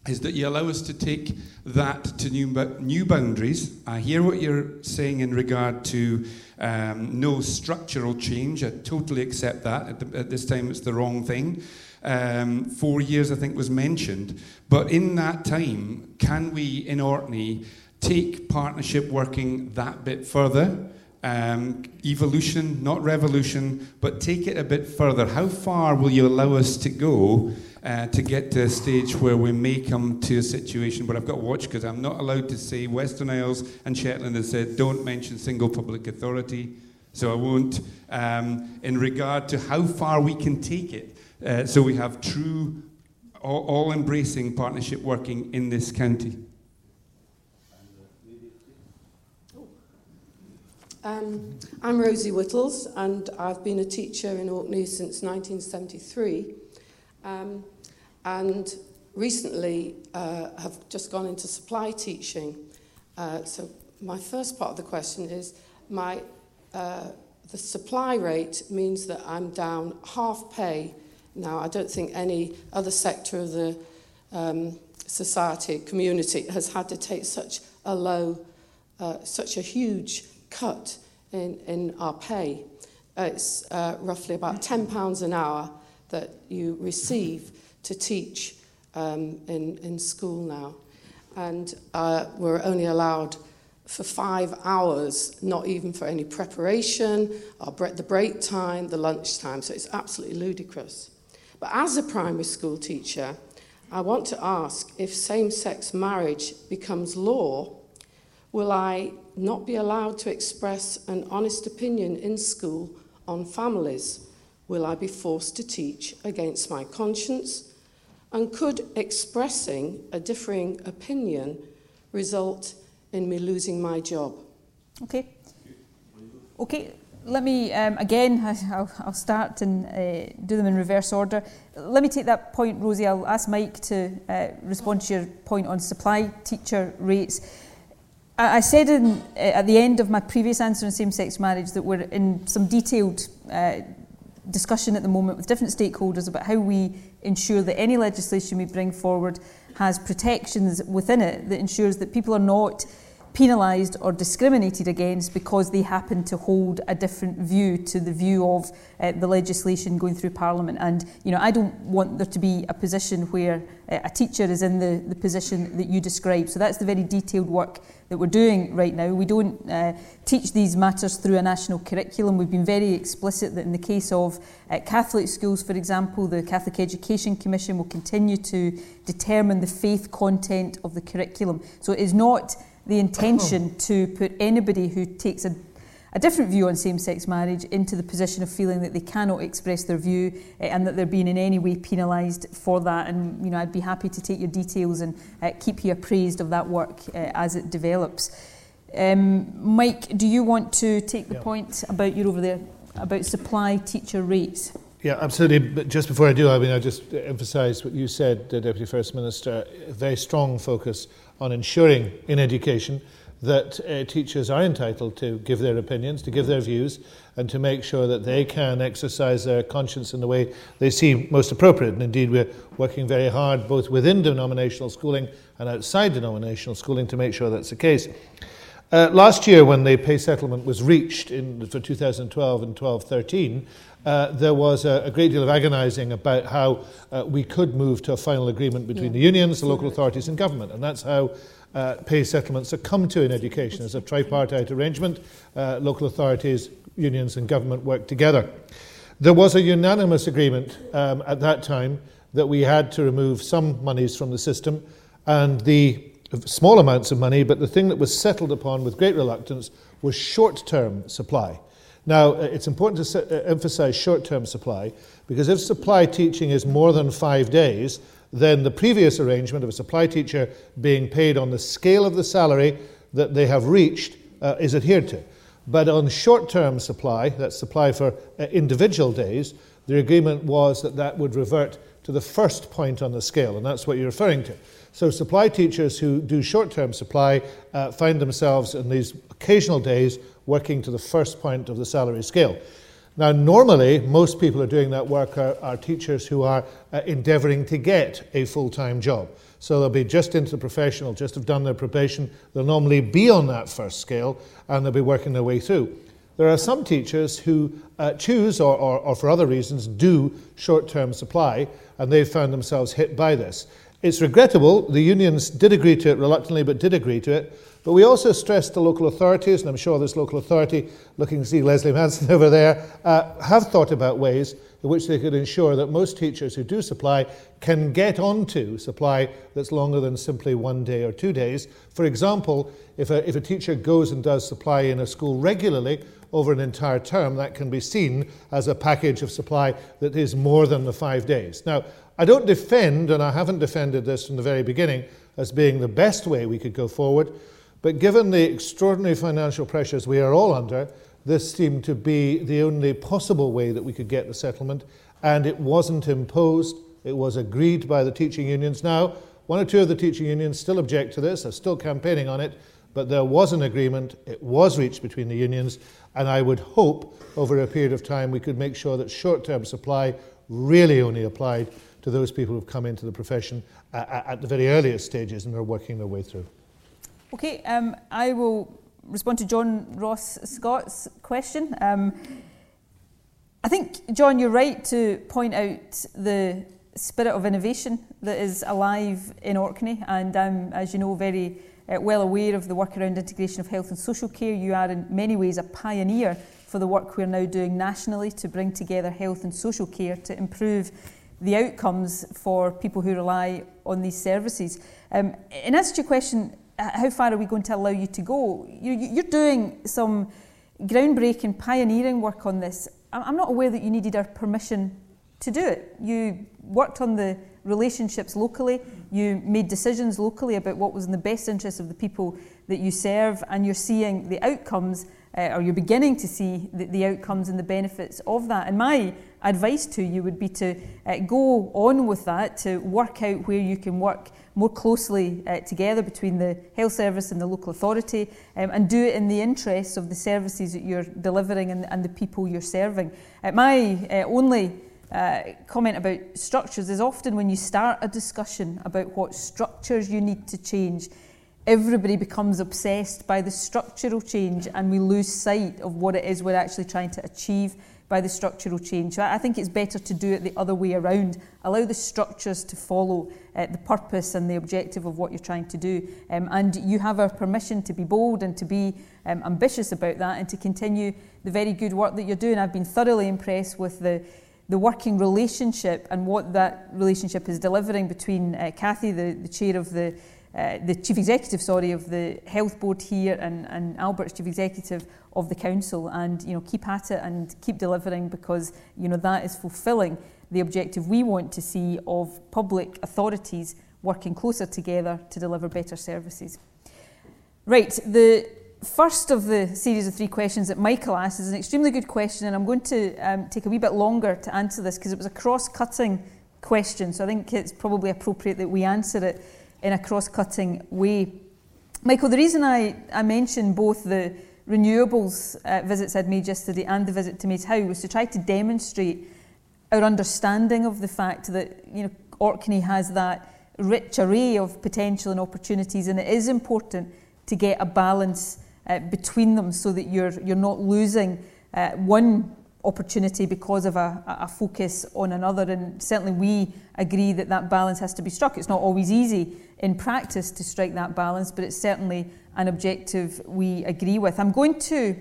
is that you allow us to take that to new, new boundaries. I hear what you're saying in regard to um, no structural change. I totally accept that. At, the, at this time, it's the wrong thing. Um, four years, I think, was mentioned. But in that time, can we in Orkney take partnership working that bit further? Um, evolution, not revolution, but take it a bit further. How far will you allow us to go uh, to get to a stage where we may come to a situation where I've got to watch because I'm not allowed to say Western Isles and Shetland has said don't mention single public authority, so I won't. Um, in regard to how far we can take it, uh, so we have true, all embracing partnership working in this county. Um, I'm Rosie Whittles, and I've been a teacher in Orkney since 1973. Um, and recently uh, have just gone into supply teaching. Uh, so my first part of the question is my uh, the supply rate means that I'm down half pay. Now I don't think any other sector of the um, society community has had to take such a low, uh, such a huge cut in, in our pay. It's uh, roughly about £10 an hour that you receive to teach um, in, in school now. And uh, we're only allowed for five hours, not even for any preparation, bre- the break time, the lunch time. So it's absolutely ludicrous. But as a primary school teacher, I want to ask if same sex marriage becomes law, will I not be allowed to express an honest opinion in school on families? Will I be forced to teach against my conscience? And could expressing a differing opinion result in me losing my job? Okay. Okay, let me, um, again, I'll, I'll start and uh, do them in reverse order. Let me take that point, Rosie. I'll ask Mike to uh, respond to your point on supply teacher rates. I, said in, uh, at the end of my previous answer on same-sex marriage that we're in some detailed uh, discussion at the moment with different stakeholders about how we ensure that any legislation we bring forward has protections within it that ensures that people are not penalised or discriminated against because they happen to hold a different view to the view of uh, the legislation going through Parliament. And, you know, I don't want there to be a position where uh, a teacher is in the, the position that you describe. So that's the very detailed work that we're doing right now. We don't uh, teach these matters through a national curriculum. We've been very explicit that in the case of uh, Catholic schools, for example, the Catholic Education Commission will continue to determine the faith content of the curriculum. So it is not the intention to put anybody who takes a, a different view on same-sex marriage into the position of feeling that they cannot express their view uh, and that they're being in any way penalised for that. And you know, I'd be happy to take your details and uh, keep you appraised of that work uh, as it develops. Um, Mike, do you want to take the yeah. point about you're over there about supply teacher rates? Yeah, absolutely. But just before I do, I mean, I just emphasise what you said, Deputy First Minister, a very strong focus on ensuring in education that uh, teachers are entitled to give their opinions, to give their views, and to make sure that they can exercise their conscience in the way they see most appropriate. And indeed, we're working very hard both within denominational schooling and outside denominational schooling to make sure that's the case. Uh, last year, when the pay settlement was reached in, for 2012 and 12 13, uh, there was a, a great deal of agonising about how uh, we could move to a final agreement between yeah. the unions, the local authorities, and government. And that's how uh, pay settlements are come to in education as a tripartite arrangement. Uh, local authorities, unions, and government work together. There was a unanimous agreement um, at that time that we had to remove some monies from the system, and the small amounts of money, but the thing that was settled upon with great reluctance was short term supply. Now, uh, it's important to uh, emphasize short term supply because if supply teaching is more than five days, then the previous arrangement of a supply teacher being paid on the scale of the salary that they have reached uh, is adhered to. But on short term supply, that's supply for uh, individual days, the agreement was that that would revert to the first point on the scale, and that's what you're referring to. So, supply teachers who do short term supply uh, find themselves in these occasional days working to the first point of the salary scale. Now, normally, most people who are doing that work are, are teachers who are uh, endeavouring to get a full time job. So they'll be just into the professional, just have done their probation. They'll normally be on that first scale and they'll be working their way through. There are some teachers who uh, choose, or, or, or for other reasons, do short term supply, and they've found themselves hit by this. It's regrettable. The unions did agree to it reluctantly, but did agree to it. But we also stressed to local authorities, and I'm sure this local authority, looking to see Leslie Manson over there, uh, have thought about ways in which they could ensure that most teachers who do supply can get onto supply that's longer than simply one day or two days. For example, if a, if a teacher goes and does supply in a school regularly over an entire term, that can be seen as a package of supply that is more than the five days. Now, I don't defend, and I haven't defended this from the very beginning, as being the best way we could go forward, but given the extraordinary financial pressures we are all under, this seemed to be the only possible way that we could get the settlement, and it wasn't imposed. It was agreed by the teaching unions. Now, one or two of the teaching unions still object to this, are still campaigning on it, but there was an agreement. It was reached between the unions, and I would hope over a period of time we could make sure that short term supply really only applied to those people who've come into the profession uh, uh, at the very earliest stages and are working their way through. Okay, um, I will respond to John Ross Scott's question. Um, I think, John, you're right to point out the spirit of innovation that is alive in Orkney, and I'm, as you know, very uh, well aware of the work around integration of health and social care. You are, in many ways, a pioneer for the work we're now doing nationally to bring together health and social care to improve the outcomes for people who rely on these services. Um, in answer to your question, how far are we going to allow you to go? You're doing some groundbreaking, pioneering work on this. I'm not aware that you needed our permission to do it. You worked on the relationships locally, you made decisions locally about what was in the best interest of the people that you serve, and you're seeing the outcomes, uh, or you're beginning to see the, the outcomes and the benefits of that. And my advice to you would be to uh, go on with that, to work out where you can work more closely uh, together between the health service and the local authority um, and do it in the interests of the services that you're delivering and, and the people you're serving. Uh, my uh, only uh, comment about structures is often when you start a discussion about what structures you need to change, everybody becomes obsessed by the structural change and we lose sight of what it is we're actually trying to achieve by the structural change. So I think it's better to do it the other way around. Allow the structures to follow uh, the purpose and the objective of what you're trying to do. Um, and you have our permission to be bold and to be um, ambitious about that and to continue the very good work that you're doing. I've been thoroughly impressed with the the working relationship and what that relationship is delivering between uh, Kathy, the, the chair of the uh, the chief executive, sorry, of the health board here, and, and Albert's chief executive of the council, and you know keep at it and keep delivering because you know that is fulfilling the objective we want to see of public authorities working closer together to deliver better services. Right, the first of the series of three questions that Michael asked is an extremely good question, and I'm going to um, take a wee bit longer to answer this because it was a cross-cutting question, so I think it's probably appropriate that we answer it in a cross-cutting way. Michael, the reason I, I mentioned both the renewables uh, visits I'd made yesterday and the visit to Maeshowe was to try to demonstrate our understanding of the fact that you know Orkney has that rich array of potential and opportunities, and it is important to get a balance uh, between them so that you're you're not losing uh, one opportunity because of a, a focus on another. And certainly we agree that that balance has to be struck. It's not always easy in practice to strike that balance, but it's certainly an objective we agree with. I'm going to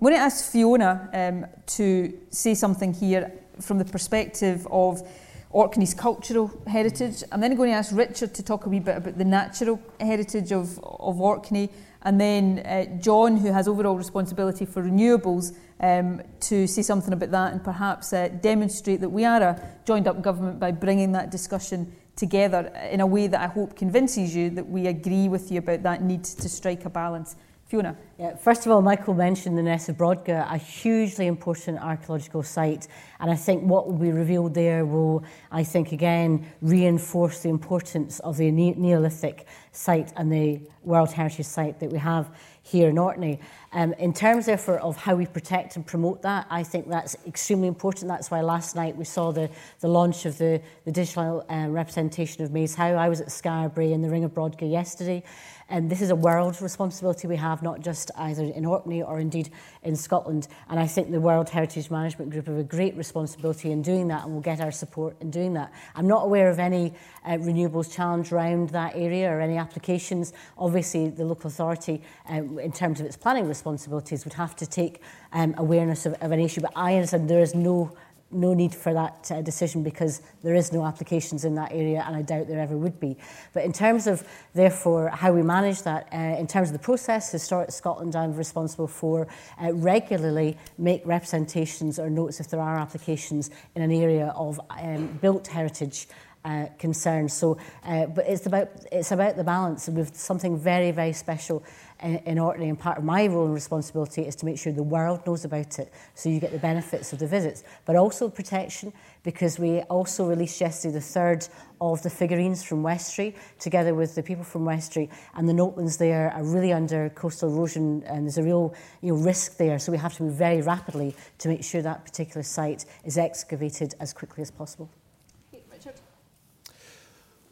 I'm going to ask Fiona um, to say something here from the perspective of Orkney's cultural heritage. I'm then going to ask Richard to talk a wee bit about the natural heritage of, of Orkney, and then uh, John, who has overall responsibility for renewables, um, to say something about that and perhaps uh, demonstrate that we are a joined up government by bringing that discussion together in a way that I hope convinces you that we agree with you about that need to strike a balance. Fiona. Yeah, first of all, Michael mentioned the Ness of Brodgar, a hugely important archaeological site. And I think what will be revealed there will, I think, again, reinforce the importance of the Neolithic site and the World Heritage Site that we have here in Orkney. Um, in terms, therefore, of how we protect and promote that, I think that's extremely important. That's why last night we saw the, the launch of the, the digital um, representation of Maeshowe. I was at Skara Brae in the Ring of Brodgar yesterday. And this is a world responsibility we have, not just either in Orkney or indeed in Scotland. And I think the World Heritage Management Group have a great responsibility in doing that and will get our support in doing that. I'm not aware of any uh, renewables challenge around that area or any applications. Obviously, the local authority, um, in terms of its planning responsibilities, would have to take um, awareness of, of an issue. But I understand there is no no need for that uh, decision because there is no applications in that area and I doubt there ever would be. But in terms of, therefore, how we manage that, uh, in terms of the process, Historic Scotland I'm responsible for uh, regularly make representations or notes if there are applications in an area of um, built heritage uh, concerns. So, uh, but it's about, it's about the balance. We've something very, very special in, Orkney, and part of my role and responsibility is to make sure the world knows about it, so you get the benefits of the visits, but also protection, because we also released yesterday the third of the figurines from Westray, together with the people from Westray, and the notelands there are really under coastal erosion, and there's a real you know, risk there, so we have to move very rapidly to make sure that particular site is excavated as quickly as possible.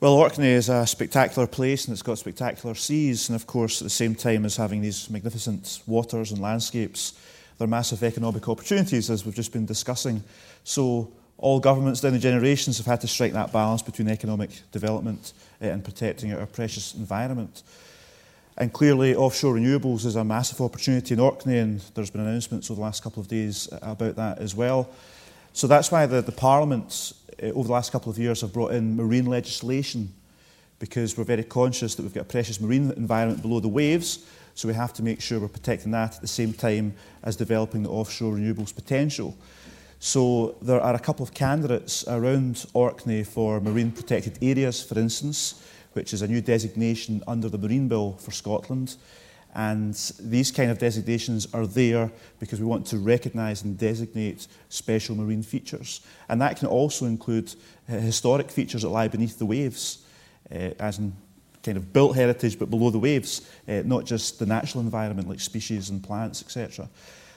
Well, Orkney is a spectacular place and it's got spectacular seas, and of course, at the same time as having these magnificent waters and landscapes, there are massive economic opportunities, as we've just been discussing. So, all governments down the generations have had to strike that balance between economic development uh, and protecting our precious environment. And clearly, offshore renewables is a massive opportunity in Orkney, and there's been announcements over the last couple of days about that as well. So that's why the, the Parliament Uh, over the last couple of years have brought in marine legislation because we're very conscious that we've got a precious marine environment below the waves, so we have to make sure we're protecting that at the same time as developing the offshore renewables potential. So there are a couple of candidates around Orkney for marine protected areas, for instance, which is a new designation under the Marine Bill for Scotland. And these kind of designations are there because we want to recognise and designate special marine features. And that can also include uh, historic features that lie beneath the waves, uh, as in kind of built heritage but below the waves, uh, not just the natural environment like species and plants, etc.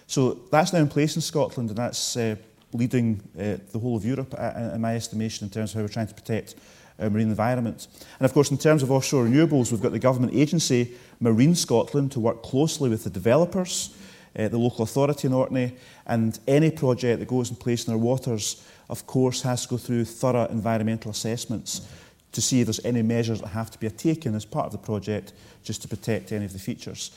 So that's now in place in Scotland and that's uh, leading uh, the whole of Europe, uh, in my estimation, in terms of how we're trying to protect our marine environment. And of course, in terms of offshore renewables, we've got the government agency Marine Scotland to work closely with the developers, uh, the local authority in Orkney, and any project that goes in place in our waters, of course, has to go through thorough environmental assessments to see if there's any measures that have to be taken as part of the project just to protect any of the features.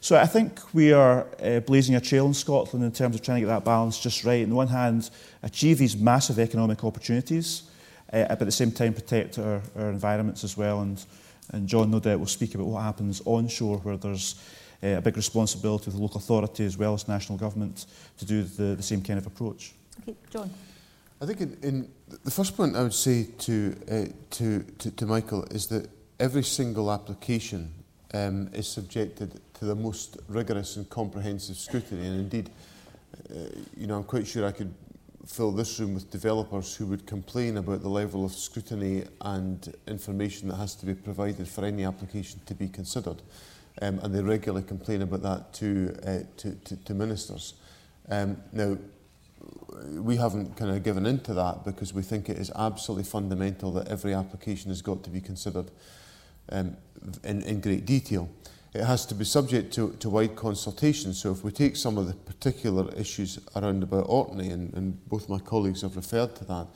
So I think we are uh, blazing a trail in Scotland in terms of trying to get that balance just right. On the one hand, achieve these massive economic opportunities, uh, but at the same time protect our, our environments as well and And John, no doubt, will speak about what happens onshore, where there's uh, a big responsibility with the local authority as well as national government to do the, the same kind of approach. Okay, John. I think in, in the first point I would say to, uh, to, to, to Michael is that every single application um, is subjected to the most rigorous and comprehensive scrutiny. And indeed, uh, you know, I'm quite sure I could fill this room with developers who would complain about the level of scrutiny and information that has to be provided for any application to be considered. Um, and they regularly complain about that to, uh, to, to, to ministers. Um, now, we haven't kind of given into that because we think it is absolutely fundamental that every application has got to be considered um, in, in great detail it has to be subject to, to wide consultation. So if we take some of the particular issues around about Orkney, and, and both my colleagues have referred to that,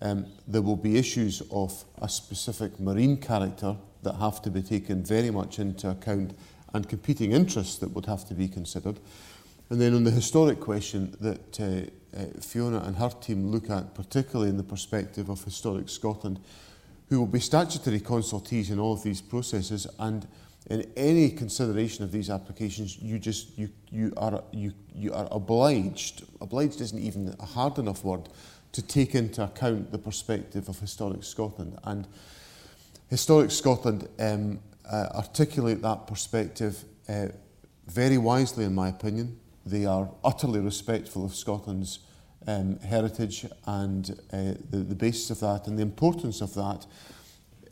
um, there will be issues of a specific marine character that have to be taken very much into account and competing interests that would have to be considered. And then on the historic question that uh, uh, Fiona and her team look at, particularly in the perspective of Historic Scotland, who will be statutory consultees in all of these processes and in any consideration of these applications, you just you you are you you are obliged. Obliged isn't even a hard enough word to take into account the perspective of historic Scotland and historic Scotland um, uh, articulate that perspective uh, very wisely, in my opinion. They are utterly respectful of Scotland's um, heritage and uh, the, the basis of that and the importance of that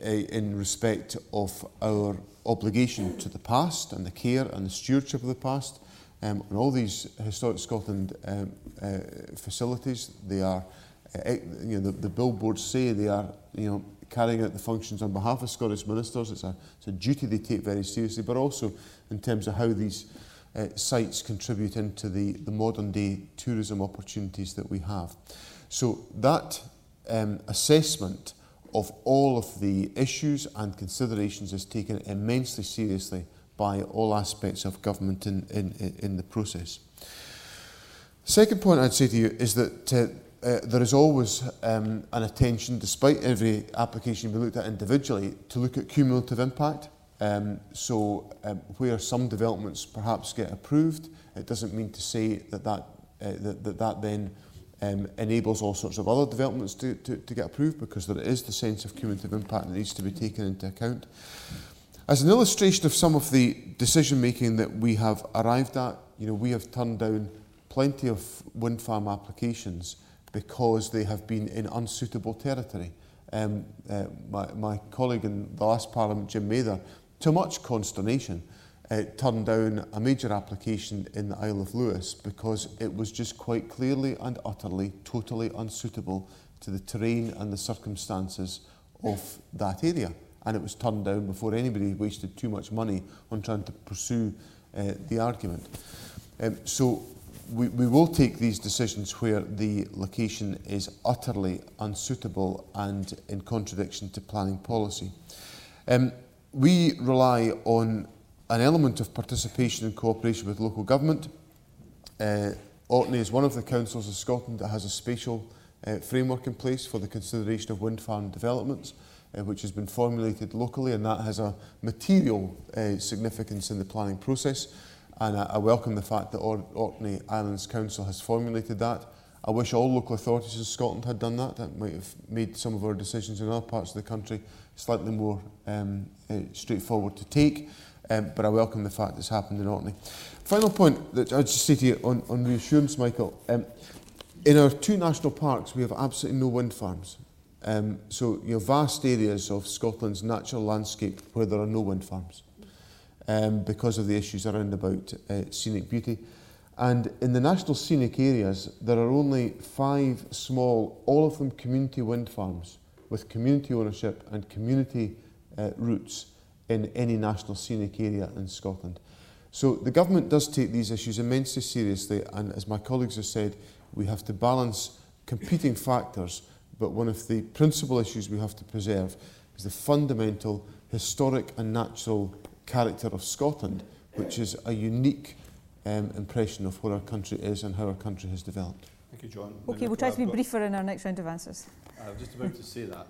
uh, in respect of our obligation to the past and the care and the stewardship of the past. Um, all these Historic Scotland um, uh, facilities, they are, uh, you know, the, the billboards say they are, you know, carrying out the functions on behalf of Scottish ministers. It's a, it's a duty they take very seriously, but also in terms of how these uh, sites contribute into the, the modern day tourism opportunities that we have. So that um, assessment of all of the issues and considerations is taken immensely seriously by all aspects of government in, in, in the process. Second point I'd say to you is that uh, uh, there is always um, an attention, despite every application being looked at individually, to look at cumulative impact. Um, so um, where some developments perhaps get approved, it doesn't mean to say that that, uh, that, that, that then um, enables all sorts of other developments to, to, to get approved because there is the sense of cumulative impact that needs to be taken into account. As an illustration of some of the decision making that we have arrived at, you know, we have turned down plenty of wind farm applications because they have been in unsuitable territory. Um, uh, my, my colleague in the last parliament, Jim Mather, to much consternation, uh, turned down a major application in the Isle of Lewis because it was just quite clearly and utterly, totally unsuitable to the terrain and the circumstances of that area. And it was turned down before anybody wasted too much money on trying to pursue uh, the argument. Um, so we, we will take these decisions where the location is utterly unsuitable and in contradiction to planning policy. Um, we rely on an element of participation and cooperation with local government. Uh, Orkney is one of the councils of Scotland that has a spatial uh, framework in place for the consideration of wind farm developments, uh, which has been formulated locally, and that has a material uh, significance in the planning process. And I, I welcome the fact that Or Orkney Islands Council has formulated that. I wish all local authorities in Scotland had done that. That might have made some of our decisions in other parts of the country slightly more um, uh, straightforward to take. Um, but I welcome the fact it's happened in Orkney. Final point that I'd just say to you on, on reassurance, Michael. Um, in our two national parks, we have absolutely no wind farms. Um, so you have vast areas of Scotland's natural landscape where there are no wind farms um, because of the issues around about uh, scenic beauty. And in the national scenic areas, there are only five small, all of them community wind farms with community ownership and community uh, routes in any national scenic area in Scotland. So the government does take these issues immensely seriously, and as my colleagues have said, we have to balance competing factors, but one of the principal issues we have to preserve is the fundamental historic and natural character of Scotland, which is a unique um, impression of what our country is and how our country has developed. Thank you, John. Okay, we'll try to be briefer in our next round of answers. I was just about to say that.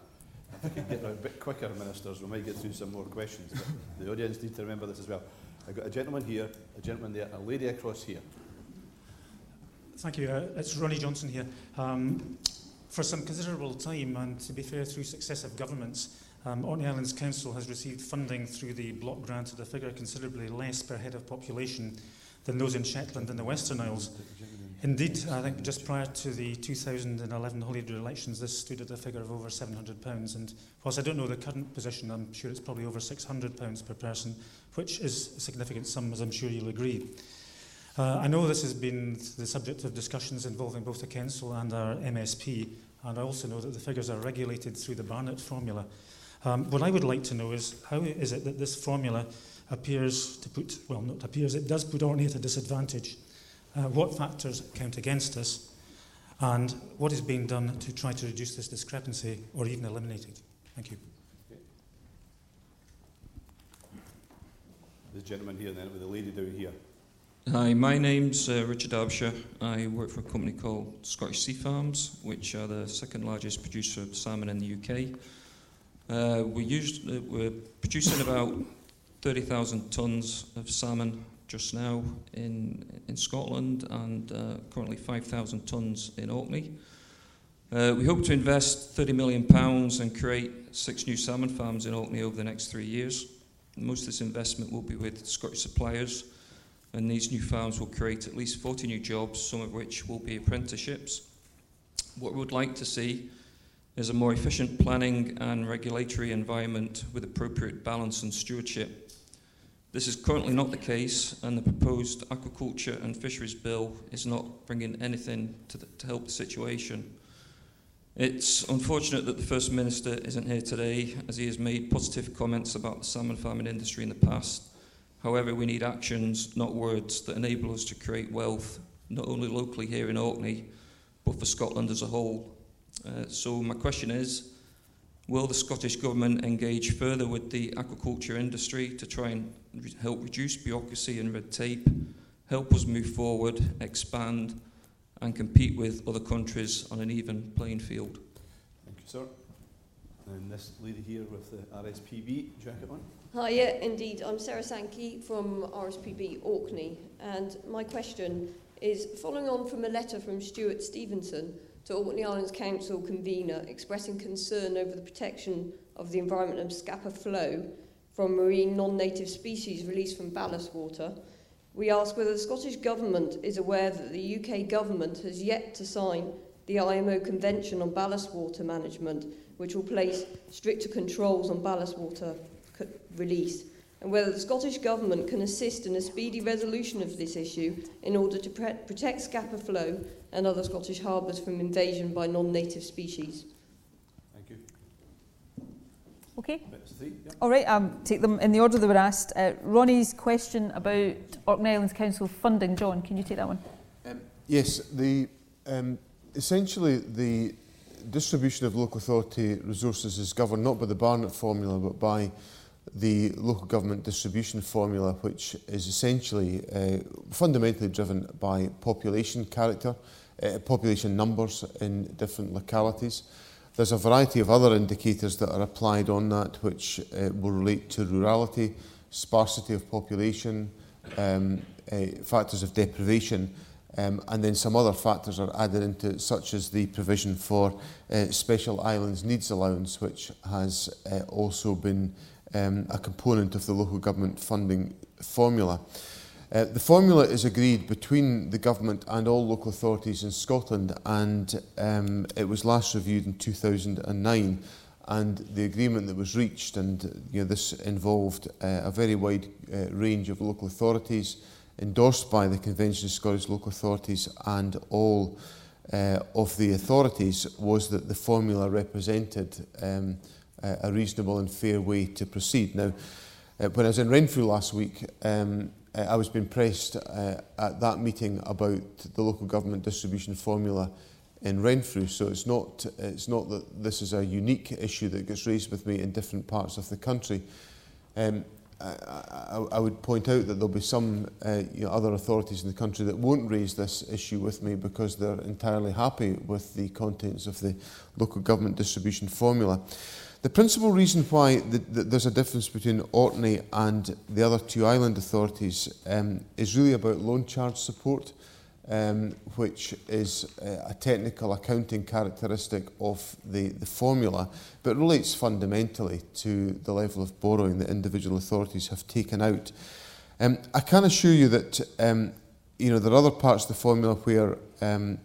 We get a bit quicker, ministers, we might get through some more questions. But the audience need to remember this as well. I've got a gentleman here, a gentleman there, a lady across here. Thank you. Uh, it's Ronnie Johnson here. Um, for some considerable time, and to be fair, through successive governments, um, Orkney Islands Council has received funding through the block grant at a figure considerably less per head of population than those in Shetland and the Western Isles. Indeed, I think just prior to the 2011 Holyrood elections, this stood at a figure of over £700. And whilst I don't know the current position, I'm sure it's probably over £600 per person, which is a significant sum, as I'm sure you'll agree. Uh, I know this has been the subject of discussions involving both the Council and our MSP, and I also know that the figures are regulated through the Barnett formula. Um, what I would like to know is how is it that this formula appears to put, well, not appears, it does put Orkney at a disadvantage uh, what factors count against us, and what is being done to try to reduce this discrepancy or even eliminate it. Thank you. The gentleman here, then, with the lady down here. Hi, my name's uh, Richard Absher. I work for a company called Scottish Sea Farms, which are the second largest producer of salmon in the UK. Uh, we used, uh, we're producing about 30,000 tonnes of salmon just now in, in Scotland and uh, currently 5,000 tonnes in Orkney. Uh, we hope to invest £30 million and create six new salmon farms in Orkney over the next three years. Most of this investment will be with Scottish suppliers, and these new farms will create at least 40 new jobs, some of which will be apprenticeships. What we would like to see is a more efficient planning and regulatory environment with appropriate balance and stewardship. This is currently not the case, and the proposed aquaculture and fisheries bill is not bringing anything to, the, to help the situation. It's unfortunate that the First Minister isn't here today, as he has made positive comments about the salmon farming industry in the past. However, we need actions, not words, that enable us to create wealth, not only locally here in Orkney, but for Scotland as a whole. Uh, so, my question is Will the Scottish Government engage further with the aquaculture industry to try and help reduce bureaucracy and red tape, help us move forward, expand, and compete with other countries on an even playing field? Thank you, sir. And this lady here with the RSPB jacket on. Hi, yeah, indeed. I'm Sarah Sankey from RSPB Orkney, and my question is following on from a letter from Stewart Stevenson to Orkney Islands Council convener expressing concern over the protection of the environment of scapa flow from marine non-native species released from ballast water. We ask whether the Scottish Government is aware that the UK Government has yet to sign the IMO Convention on Ballast Water Management, which will place stricter controls on ballast water release, and whether the Scottish Government can assist in a speedy resolution of this issue in order to protect scapa flow and other Scottish harbours from invasion by non-native species. Thank you. Okay. Three, yeah. All right, um, take them in the order they were asked. Uh, Ronnie's question about Orkney Islands Council funding. John, can you take that one? Um, yes, the, um, essentially the distribution of local authority resources is governed not by the Barnett formula but by the local government distribution formula which is essentially uh, fundamentally driven by population character uh, population numbers in different localities. There's a variety of other indicators that are applied on that which uh, will relate to rurality, sparsity of population, um, uh, factors of deprivation, um, and then some other factors are added into it, such as the provision for uh, Special Islands Needs Allowance, which has uh, also been um, a component of the local government funding formula. Uh, the formula is agreed between the government and all local authorities in Scotland, and um, it was last reviewed in 2009. And the agreement that was reached, and you know, this involved uh, a very wide uh, range of local authorities, endorsed by the Convention of Scottish Local Authorities and all uh, of the authorities, was that the formula represented um, a reasonable and fair way to proceed. Now, uh, when I was in Renfrew last week, um, uh, I was being pressed uh, at that meeting about the local government distribution formula in Renfrew. So it's not, it's not that this is a unique issue that gets raised with me in different parts of the country. Um, I, I, I would point out that there'll be some uh, you know, other authorities in the country that won't raise this issue with me because they're entirely happy with the contents of the local government distribution formula. The principal reason why the, the, there's a difference between Orkney and the other two island authorities um, is really about loan charge support, um, which is uh, a technical accounting characteristic of the, the formula, but relates fundamentally to the level of borrowing that individual authorities have taken out. Um, I can assure you that um, you know, there are other parts of the formula where um,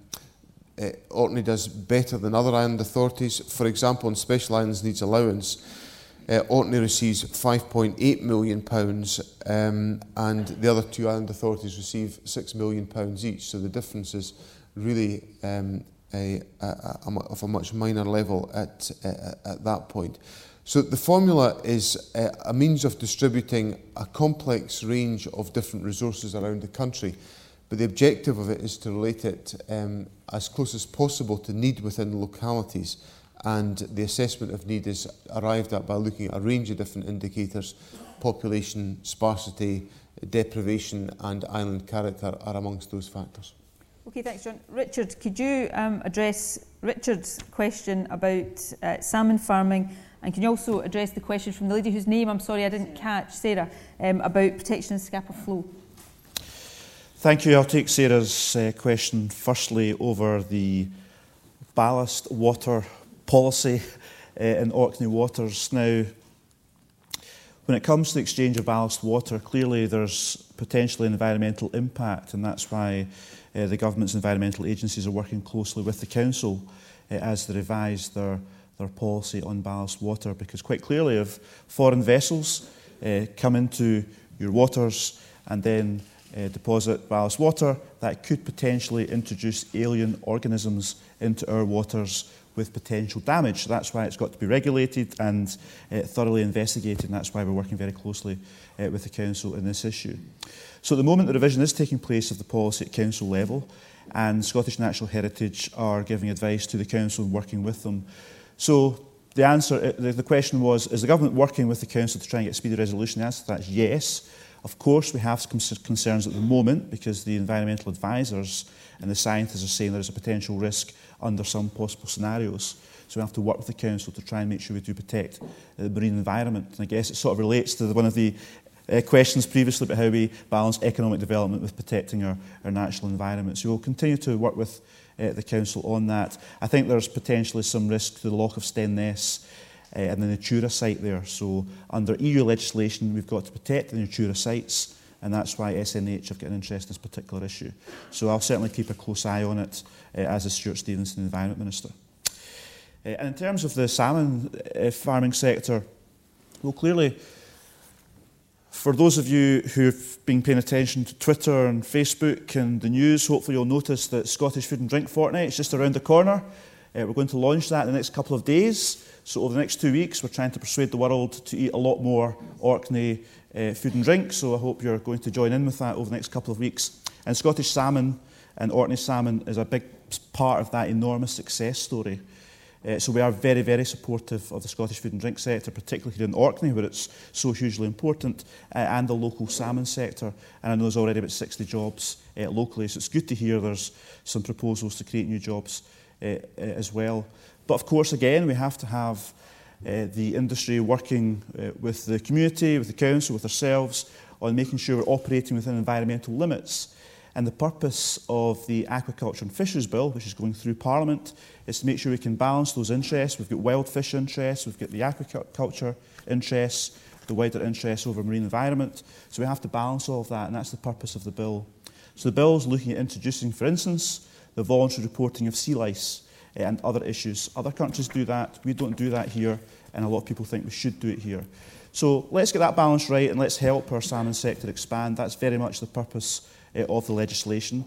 uh, Orkney does better than other island authorities. For example, on Special Islands Needs Allowance, uh, Orkney receives £5.8 million um, and the other two island authorities receive £6 million each. So the difference is really um, a, a, a, of a much minor level at, uh, at that point. So the formula is a, a means of distributing a complex range of different resources around the country. But the objective of it is to relate it um, as close as possible to need within localities. And the assessment of need is arrived at by looking at a range of different indicators. Population, sparsity, deprivation and island character are amongst those factors. Okay, thanks, John. Richard, could you um, address Richard's question about uh, salmon farming? And can you also address the question from the lady whose name I'm sorry I didn't catch, Sarah, um, about protection and scapa flow? Thank you. I'll take Sarah's uh, question firstly over the ballast water policy uh, in Orkney waters. Now, when it comes to the exchange of ballast water, clearly there's potentially an environmental impact, and that's why uh, the government's environmental agencies are working closely with the council uh, as they revise their their policy on ballast water because quite clearly if foreign vessels uh, come into your waters and then uh, deposit ballast water, that could potentially introduce alien organisms into our waters with potential damage. That's why it's got to be regulated and uh, thoroughly investigated, and that's why we're working very closely uh, with the Council in this issue. So at the moment, the revision is taking place of the policy at Council level, and Scottish Natural Heritage are giving advice to the Council and working with them. So the answer, uh, the, the question was, is the government working with the Council to try and get speedy resolution? The answer to that is yes. Of course, we have concerns at the moment because the environmental advisors and the scientists are saying there is a potential risk under some possible scenarios. So we have to work with the council to try and make sure we do protect uh, the marine environment. And I guess it sort of relates to the, one of the uh, questions previously about how we balance economic development with protecting our, our natural environment. So we'll continue to work with uh, the council on that. I think there's potentially some risk to the lock of Stenness uh, and the Natura site there. So under EU legislation, we've got to protect the Natura sites, and that's why SNH have got an interest in this particular issue. So I'll certainly keep a close eye on it uh, as a Stewart Stevenson Environment Minister. Uh, and in terms of the salmon uh, farming sector, well, clearly, for those of you who've been paying attention to Twitter and Facebook and the news, hopefully you'll notice that Scottish Food and Drink Fortnight is just around the corner. Uh, we're going to launch that in the next couple of days. So over the next two weeks, we're trying to persuade the world to eat a lot more Orkney uh, food and drink. So I hope you're going to join in with that over the next couple of weeks. And Scottish salmon and Orkney salmon is a big part of that enormous success story. Uh, so we are very, very supportive of the Scottish food and drink sector, particularly here in Orkney, where it's so hugely important, uh, and the local salmon sector. And I know there's already about 60 jobs uh, locally, so it's good to hear there's some proposals to create new jobs as well. But of course, again, we have to have uh, the industry working uh, with the community, with the council, with ourselves, on making sure we're operating within environmental limits. And the purpose of the Aquaculture and Fisheries Bill, which is going through Parliament, is to make sure we can balance those interests. We've got wild fish interests, we've got the aquaculture interests, the wider interests over marine environment. So we have to balance all of that, and that's the purpose of the bill. So the bill is looking at introducing, for instance, the voluntary reporting of sea lice eh, and other issues. Other countries do that. We don't do that here, and a lot of people think we should do it here. So let's get that balance right and let's help our salmon sector expand. That's very much the purpose uh, of the legislation.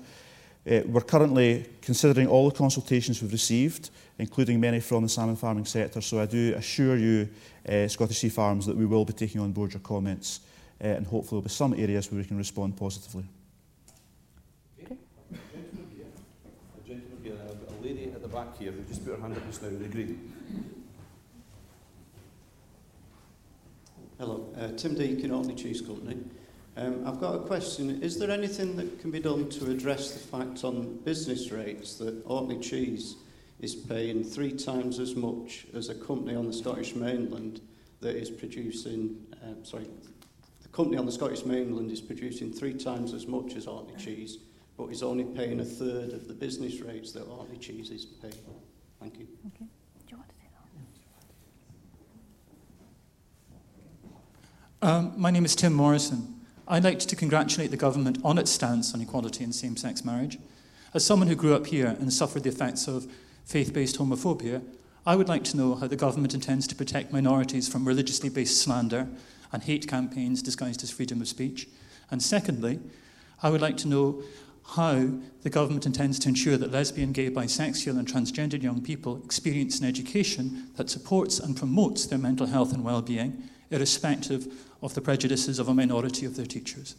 Uh, we're currently considering all the consultations we've received, including many from the salmon farming sector, so I do assure you, uh, Scottish Sea Farms, that we will be taking on board your comments and hopefully there will be some areas where we can respond positively. Okay. A gentleman here, a lady at the back here who just put her hand up just now in the green. Hello, uh, Tim Deacon, Orkney Cheese Company. Um, I've got a question. Is there anything that can be done to address the fact on business rates that Orkney Cheese is paying three times as much as a company on the Scottish mainland that is producing, um, sorry, the company on the Scottish mainland is producing three times as much as Orkney Cheese, but is only paying a third of the business rates that Orkney Cheese is paying? Thank you. Okay. Um, my name is Tim Morrison. I'd like to congratulate the government on its stance on equality and same sex marriage. As someone who grew up here and suffered the effects of faith based homophobia, I would like to know how the government intends to protect minorities from religiously based slander and hate campaigns disguised as freedom of speech. And secondly, I would like to know how the government intends to ensure that lesbian, gay, bisexual, and transgendered young people experience an education that supports and promotes their mental health and well being, irrespective of the prejudices of a minority of their teachers.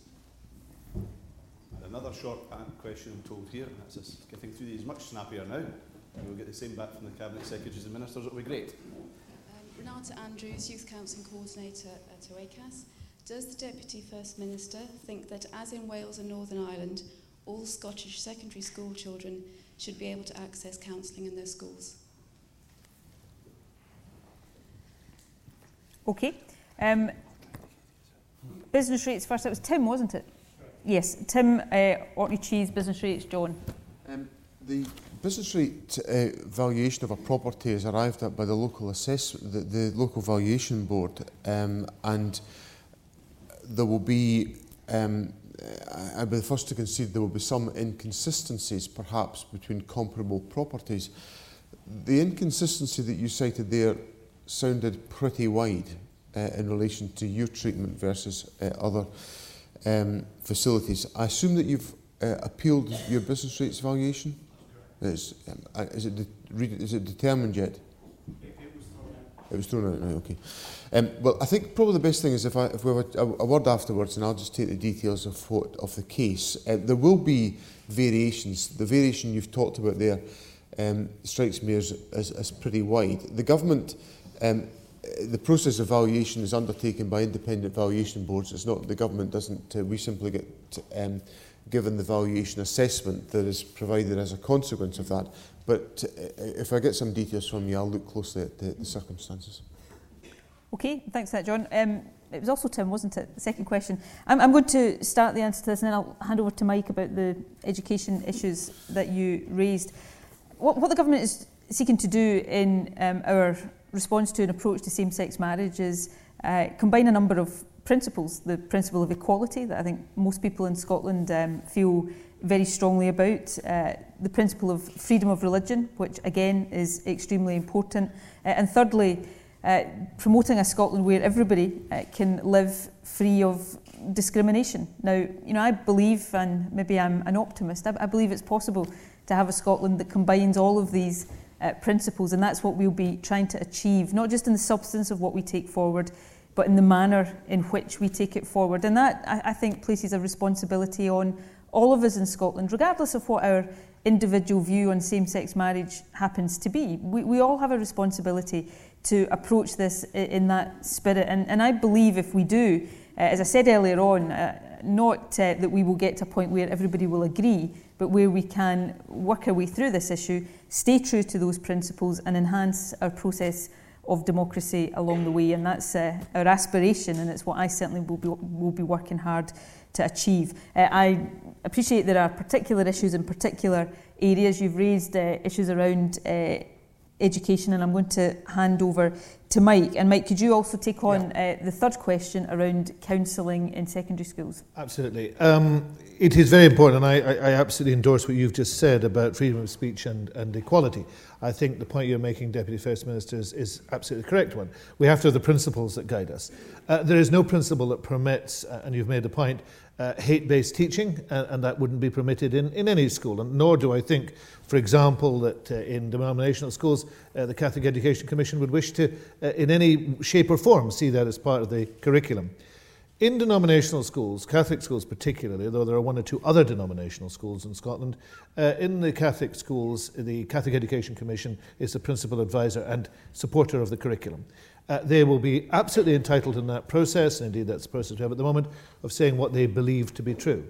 Another short question I'm told here, that's us getting through these much snappier now. And we'll get the same back from the Cabinet Secretaries and Ministers, it'll be great. Um, Renata Andrews, Youth Counselling Coordinator at OACAS. Does the Deputy First Minister think that, as in Wales and Northern Ireland, all Scottish secondary school children should be able to access counselling in their schools? Okay. Um, business rates first. It was Tim, wasn't it? Yes, Tim, uh, Orkney Cheese, business rates, John. Um, the business rate uh, valuation of a property is arrived at by the local assess the, the local valuation board, um, and there will be. Um, I'll be the first to concede there will be some inconsistencies, perhaps, between comparable properties. The inconsistency that you cited there sounded pretty wide uh, in relation to your treatment versus uh, other um, facilities. I assume that you've uh, appealed your business rates valuation? Is, um, is, it de- is it determined yet? It was thrown out, okay. Um, well, I think probably the best thing is if, I, if we have a, a, a word afterwards and I'll just take the details of, what, of the case. Uh, there will be variations. The variation you've talked about there um, strikes me as, as, as pretty wide. The government, um, the process of valuation is undertaken by independent valuation boards. It's not the government doesn't. Uh, we simply get um, given the valuation assessment that is provided as a consequence of that. But if I get some details from you, I'll look closely at the, the circumstances. Okay, thanks for that, John. Um, it was also Tim, wasn't it? The second question. I'm, I'm going to start the answer to this and then I'll hand over to Mike about the education issues that you raised. What, what the government is seeking to do in um, our response to an approach to same-sex marriage is uh, combine a number of principles. The principle of equality that I think most people in Scotland um, feel very strongly about. Uh, the principle of freedom of religion, which again is extremely important. Uh, and thirdly, uh, promoting a Scotland where everybody uh, can live free of discrimination. Now, you know, I believe, and maybe I'm an optimist, I, I believe it's possible to have a Scotland that combines all of these uh, principles, and that's what we'll be trying to achieve, not just in the substance of what we take forward, but in the manner in which we take it forward. And that, I, I think, places a responsibility on all of us in Scotland, regardless of what our individual view on same-sex marriage happens to be. We, we all have a responsibility to approach this in that spirit. And, and I believe if we do, uh, as I said earlier on, uh, not uh, that we will get to a point where everybody will agree, but where we can work our way through this issue, stay true to those principles and enhance our process of democracy along the way. And that's uh, our aspiration, and it's what I certainly will be, will be working hard to achieve. Uh, I appreciate there are particular issues in particular areas. You've raised uh, issues around uh, education, and I'm going to hand over to Mike. And Mike, could you also take on yeah. uh, the third question around counselling in secondary schools? Absolutely. Um, it is very important, and I, I, I absolutely endorse what you've just said about freedom of speech and, and equality. I think the point you're making, Deputy First Minister, is, is absolutely the correct one. We have to have the principles that guide us. Uh, there is no principle that permits, uh, and you've made the point, uh, hate-based teaching, uh, and that wouldn't be permitted in, in any school. And nor do I think, for example, that uh, in denominational schools, uh, the Catholic Education Commission would wish to, uh, in any shape or form, see that as part of the curriculum. In denominational schools, Catholic schools particularly, though there are one or two other denominational schools in Scotland, uh, in the Catholic schools, the Catholic Education Commission is the principal advisor and supporter of the curriculum. Uh, they will be absolutely entitled in that process, and indeed that's the process we have at the moment, of saying what they believe to be true.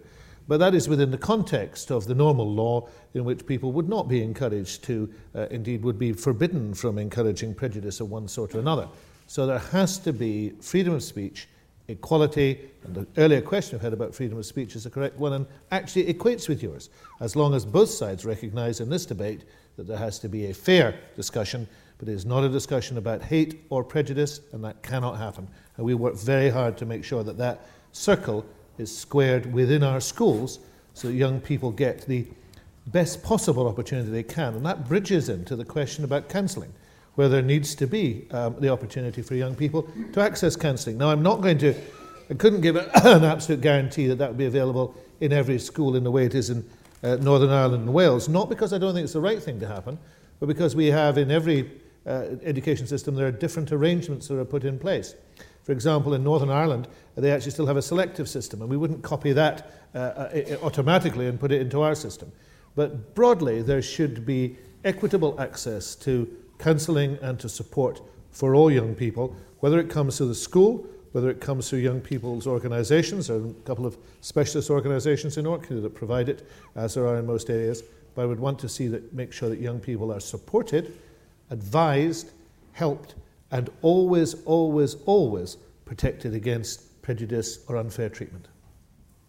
But that is within the context of the normal law in which people would not be encouraged to, uh, indeed, would be forbidden from encouraging prejudice of one sort or another. So there has to be freedom of speech, equality, and the earlier question I've had about freedom of speech is the correct one and actually equates with yours, as long as both sides recognise in this debate that there has to be a fair discussion but it is not a discussion about hate or prejudice, and that cannot happen. And we work very hard to make sure that that circle is squared within our schools so that young people get the best possible opportunity they can. And that bridges into the question about counselling, where there needs to be um, the opportunity for young people to access counselling. Now, I'm not going to, I couldn't give an absolute guarantee that that would be available in every school in the way it is in uh, Northern Ireland and Wales, not because I don't think it's the right thing to happen, but because we have in every uh, education system, there are different arrangements that are put in place. For example, in Northern Ireland, they actually still have a selective system, and we wouldn't copy that uh, uh, automatically and put it into our system. But broadly, there should be equitable access to counselling and to support for all young people, whether it comes to the school, whether it comes through young people's organisations, there are a couple of specialist organisations in Orkney that provide it, as there are in most areas. But I would want to see that make sure that young people are supported advised, helped, and always, always, always protected against prejudice or unfair treatment.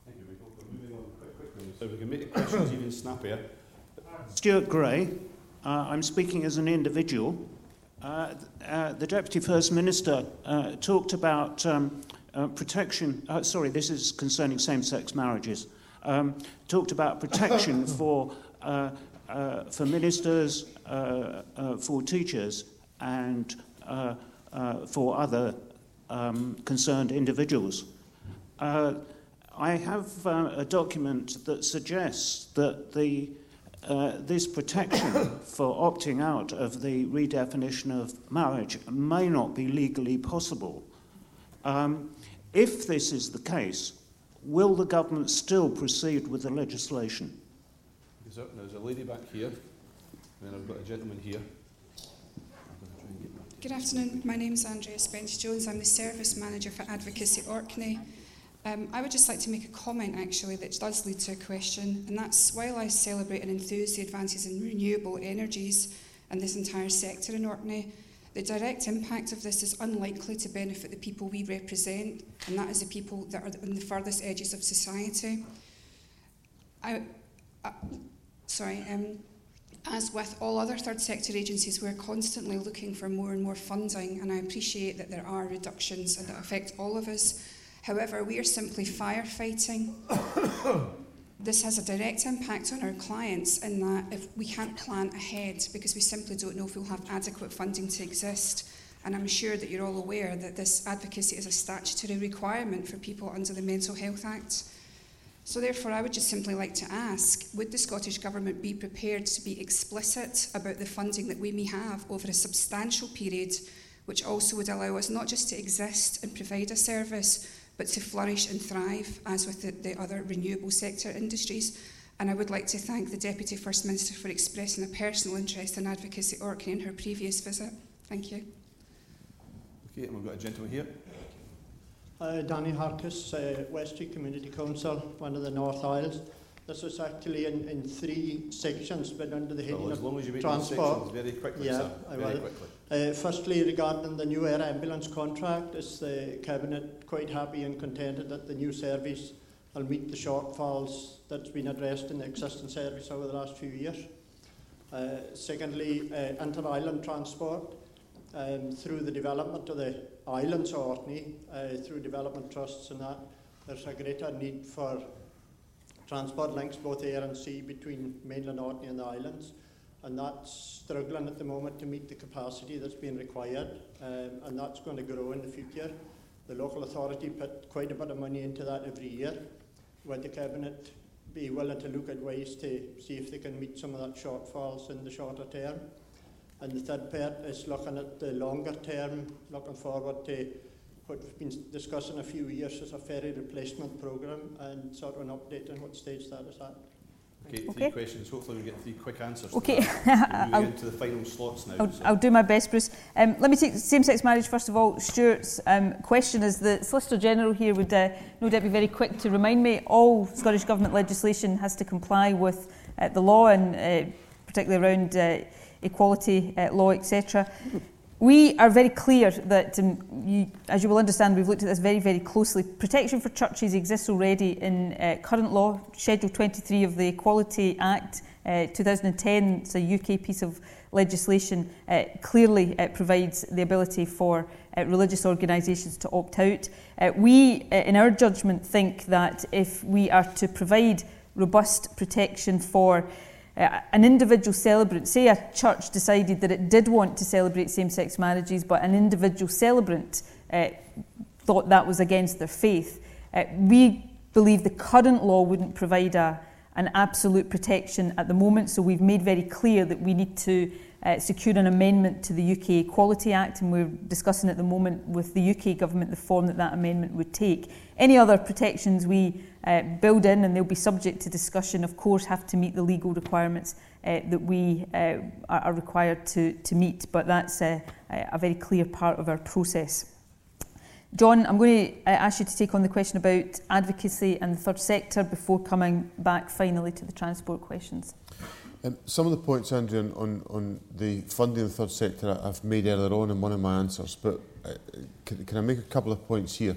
Thank you, Michael. We're moving on quite quickly so we can make the questions even snappier. Stuart Gray. Uh, I'm speaking as an individual. Uh, uh, the Deputy First Minister uh, talked about um, uh, protection. Uh, sorry, this is concerning same sex marriages. Um, talked about protection for uh, for ministers, uh, uh, for teachers, and uh, uh, for other um, concerned individuals. Uh, I have uh, a document that suggests that the, uh, this protection for opting out of the redefinition of marriage may not be legally possible. Um, if this is the case, will the government still proceed with the legislation? There's a lady back here, and then I've got a gentleman here. Good afternoon. My name is Andrea Spence Jones. I'm the Service Manager for Advocacy Orkney. Um, I would just like to make a comment actually that does lead to a question, and that's while I celebrate and enthuse the advances in renewable energies and this entire sector in Orkney, the direct impact of this is unlikely to benefit the people we represent, and that is the people that are on the furthest edges of society. I, I, sorry, um, as with all other third sector agencies, we're constantly looking for more and more funding, and I appreciate that there are reductions that affect all of us. However, we are simply firefighting. this has a direct impact on our clients in that if we can't plan ahead because we simply don't know if we'll have adequate funding to exist. And I'm sure that you're all aware that this advocacy is a statutory requirement for people under the Mental Health Act. So, therefore, I would just simply like to ask would the Scottish Government be prepared to be explicit about the funding that we may have over a substantial period, which also would allow us not just to exist and provide a service, but to flourish and thrive, as with the, the other renewable sector industries? And I would like to thank the Deputy First Minister for expressing a personal interest in advocacy Orkney in her previous visit. Thank you. Okay, and we've got a gentleman here. Uh, Danny Harkis, uh, Westray Community Council, one of the North Isles. This was actually in, in three sections, but under the heading Well, as of long as you make transport. sections very quickly, yeah, sir. I Very will. quickly. Uh, firstly, regarding the new air ambulance contract, is the Cabinet quite happy and contented that the new service will meet the shortfalls that's been addressed in the existing service over the last few years? Uh, secondly, uh, inter-island transport um, through the development of the islands of Orkney, uh, through development trusts and that, there's a greater need for transport links, both air and sea, between mainland Orkney and the islands. And that's struggling at the moment to meet the capacity that's being required, um, and that's going to grow in the future. The local authority put quite a bit of money into that every year. Would the Cabinet be willing to look at ways to see if they can meet some of that shortfalls in the shorter term? And the third part is looking at the longer term, looking forward to what we've been discussing a few years as a ferry replacement programme and sort of an update on what stage that is at. Okay, three Okay. questions. Hopefully, we get three quick answers. to Okay. that. We're I'll- moving into the final slots now. I'll, so- I'll do my best, Bruce. Um, let me take same-sex marriage first of all. Stuart's um, question is the Solicitor General here would uh, no doubt be very quick to remind me all Scottish Government legislation has to comply with uh, the law and uh, particularly around uh, equality uh, law, etc. We are very clear that, um, you, as you will understand, we've looked at this very, very closely. Protection for churches exists already in uh, current law, Schedule 23 of the Equality Act uh, 2010. It's a UK piece of legislation. Uh, clearly uh, provides the ability for uh, religious organisations to opt out. Uh, we, in our judgment, think that if we are to provide robust protection for uh, an individual celebrant, say a church decided that it did want to celebrate same-sex marriages, but an individual celebrant uh, thought that was against their faith. Uh, we believe the current law wouldn't provide a, an absolute protection at the moment, so we've made very clear that we need to uh, secure an amendment to the UK Equality Act, and we're discussing at the moment with the UK government the form that that amendment would take. Any other protections we uh, build in, and they'll be subject to discussion, of course, have to meet the legal requirements uh, that we uh, are, are required to, to meet, but that's uh, a very clear part of our process. John, I'm going to uh, ask you to take on the question about advocacy and the third sector before coming back finally to the transport questions. Um, some of the points, Andrew, on, on, on the funding of the third sector I've made earlier on in one of my answers, but uh, can, can I make a couple of points here?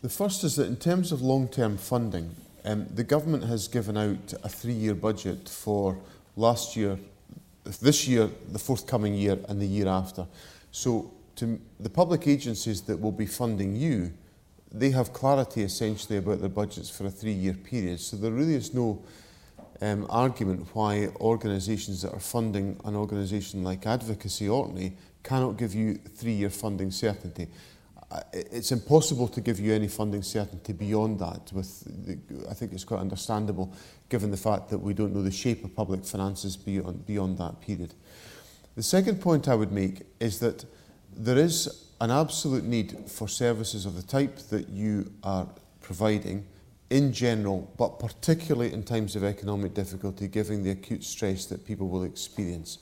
The first is that in terms of long-term funding, um, the government has given out a three-year budget for last year, this year, the forthcoming year and the year after. So to the public agencies that will be funding you, they have clarity essentially about their budgets for a three-year period. So there really is no um, argument why organisations that are funding an organisation like Advocacy Orkney cannot give you three-year funding certainty. It's impossible to give you any funding certainty beyond that. With the, I think it's quite understandable, given the fact that we don't know the shape of public finances beyond, beyond that period. The second point I would make is that there is an absolute need for services of the type that you are providing in general, but particularly in times of economic difficulty, given the acute stress that people will experience.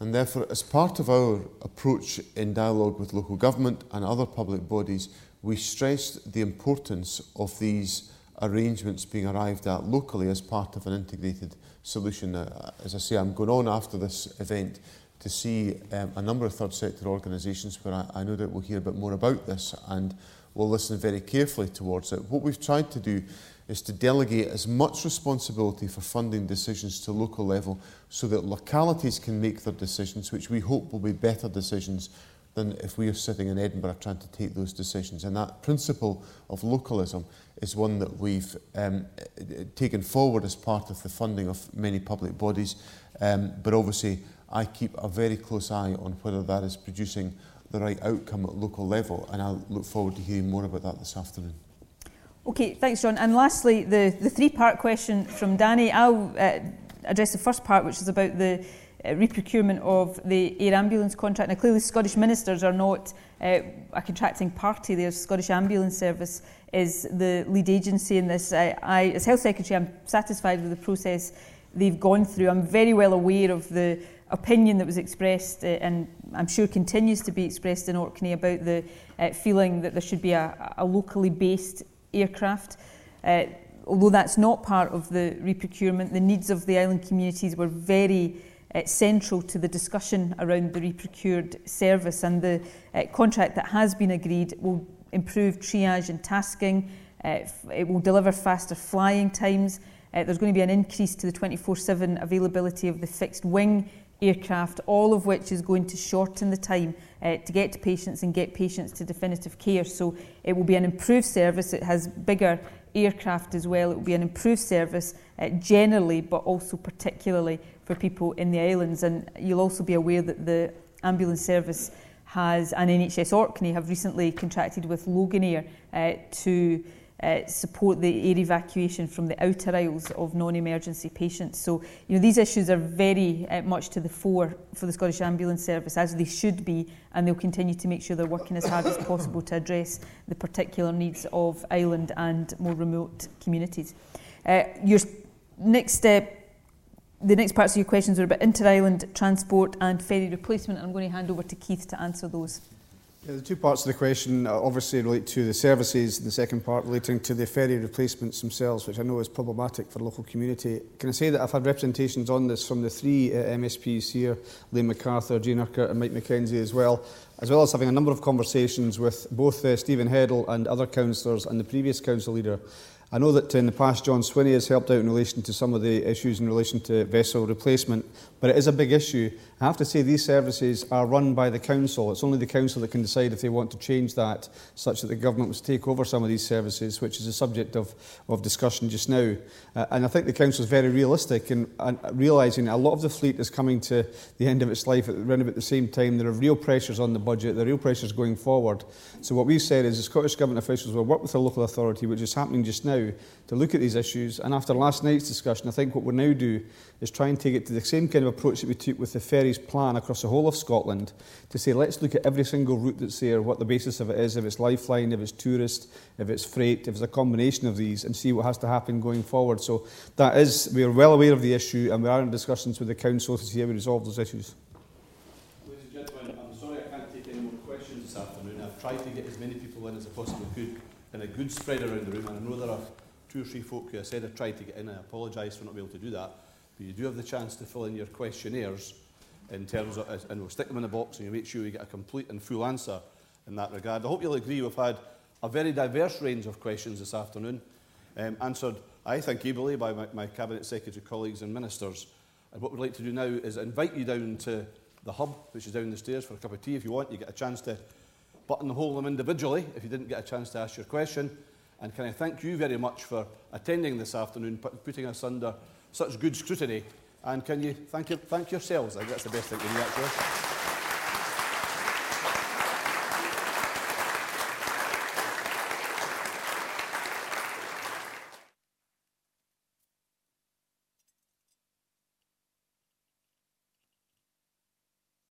And therefore, as part of our approach in dialogue with local government and other public bodies, we stressed the importance of these arrangements being arrived at locally as part of an integrated solution. Uh, as I say, I'm going on after this event to see um, a number of third sector organisations where I, I know that we'll hear a bit more about this and we'll listen very carefully towards it. What we've tried to do is to delegate as much responsibility for funding decisions to local level so that localities can make their decisions, which we hope will be better decisions than if we are sitting in Edinburgh trying to take those decisions. And that principle of localism is one that we've um, taken forward as part of the funding of many public bodies. Um, but obviously, I keep a very close eye on whether that is producing the right outcome at local level. And I look forward to hearing more about that this afternoon. Okay, thanks, John. And lastly, the, the three-part question from Danny. I'll uh, address the first part, which is about the uh, reprocurement of the air ambulance contract. Now, clearly, Scottish ministers are not uh, a contracting party. The Scottish Ambulance Service is the lead agency in this. I, I, as Health Secretary, I'm satisfied with the process they've gone through. I'm very well aware of the opinion that was expressed uh, and I'm sure continues to be expressed in Orkney about the uh, feeling that there should be a, a locally based aircraft. Uh, although that's not part of the reprocurement, the needs of the island communities were very uh, central to the discussion around the reprocured service and the uh, contract that has been agreed will improve triage and tasking, uh, it will deliver faster flying times, uh, there's going to be an increase to the 24-7 availability of the fixed wing aircraft, all of which is going to shorten the time uh, to get to patients and get patients to definitive care. So it will be an improved service. It has bigger aircraft as well. It will be an improved service uh, generally, but also particularly for people in the islands. And you'll also be aware that the ambulance service has, and NHS Orkney have recently contracted with Loganair uh, to uh, support the air evacuation from the outer isles of non-emergency patients. So, you know, these issues are very uh, much to the fore for the Scottish Ambulance Service, as they should be, and they'll continue to make sure they're working as hard as possible to address the particular needs of island and more remote communities. Uh, your next step the next parts of your questions are about inter-island transport and ferry replacement. I'm going to hand over to Keith to answer those. Yeah, the two parts of the question uh, obviously relate to the services, and the second part relating to the ferry replacements themselves, which I know is problematic for the local community. Can I say that I've had representations on this from the three uh, MSPs here, Liam McArthur, Jean Urquhart and Mike MacKenzie as well, as well as having a number of conversations with both uh, Stephen Heddle and other councillors and the previous council leader I know that in the past John Swinney has helped out in relation to some of the issues in relation to vessel replacement, but it is a big issue. I have to say these services are run by the council. It's only the council that can decide if they want to change that, such that the government must take over some of these services, which is a subject of, of discussion just now. Uh, and I think the council is very realistic in uh, realising a lot of the fleet is coming to the end of its life at around about the same time. There are real pressures on the budget, there are real pressures going forward. So what we've said is the Scottish Government officials will work with the local authority, which is happening just now, to look at these issues. And after last night's discussion, I think what we'll now do is try and take it to the same kind of approach that we took with the ferries plan across the whole of Scotland to say, let's look at every single route that's there, what the basis of it is, if it's lifeline, if it's tourist, if it's freight, if it's a combination of these, and see what has to happen going forward. So that is, we are well aware of the issue and we are in discussions with the council to see how we resolve those issues. Ladies and gentlemen, I'm sorry I can't take any more questions this afternoon. I've tried to get as many people in as I possibly could in a good spread around the room, and I know there are two or three folk who I said I tried to get in. I apologise for not being able to do that. But you do have the chance to fill in your questionnaires in terms of, and we'll stick them in a box and you make sure you get a complete and full answer in that regard. I hope you'll agree we've had a very diverse range of questions this afternoon, um, answered, I think, ably by my, my Cabinet Secretary colleagues and ministers. And what we'd like to do now is invite you down to the hub, which is down the stairs, for a cup of tea if you want. You get a chance to buttonhole them individually if you didn't get a chance to ask your question. And can I thank you very much for attending this afternoon, putting us under such good scrutiny. And can you thank, you, thank yourselves? I think that's the best thing to do, actually.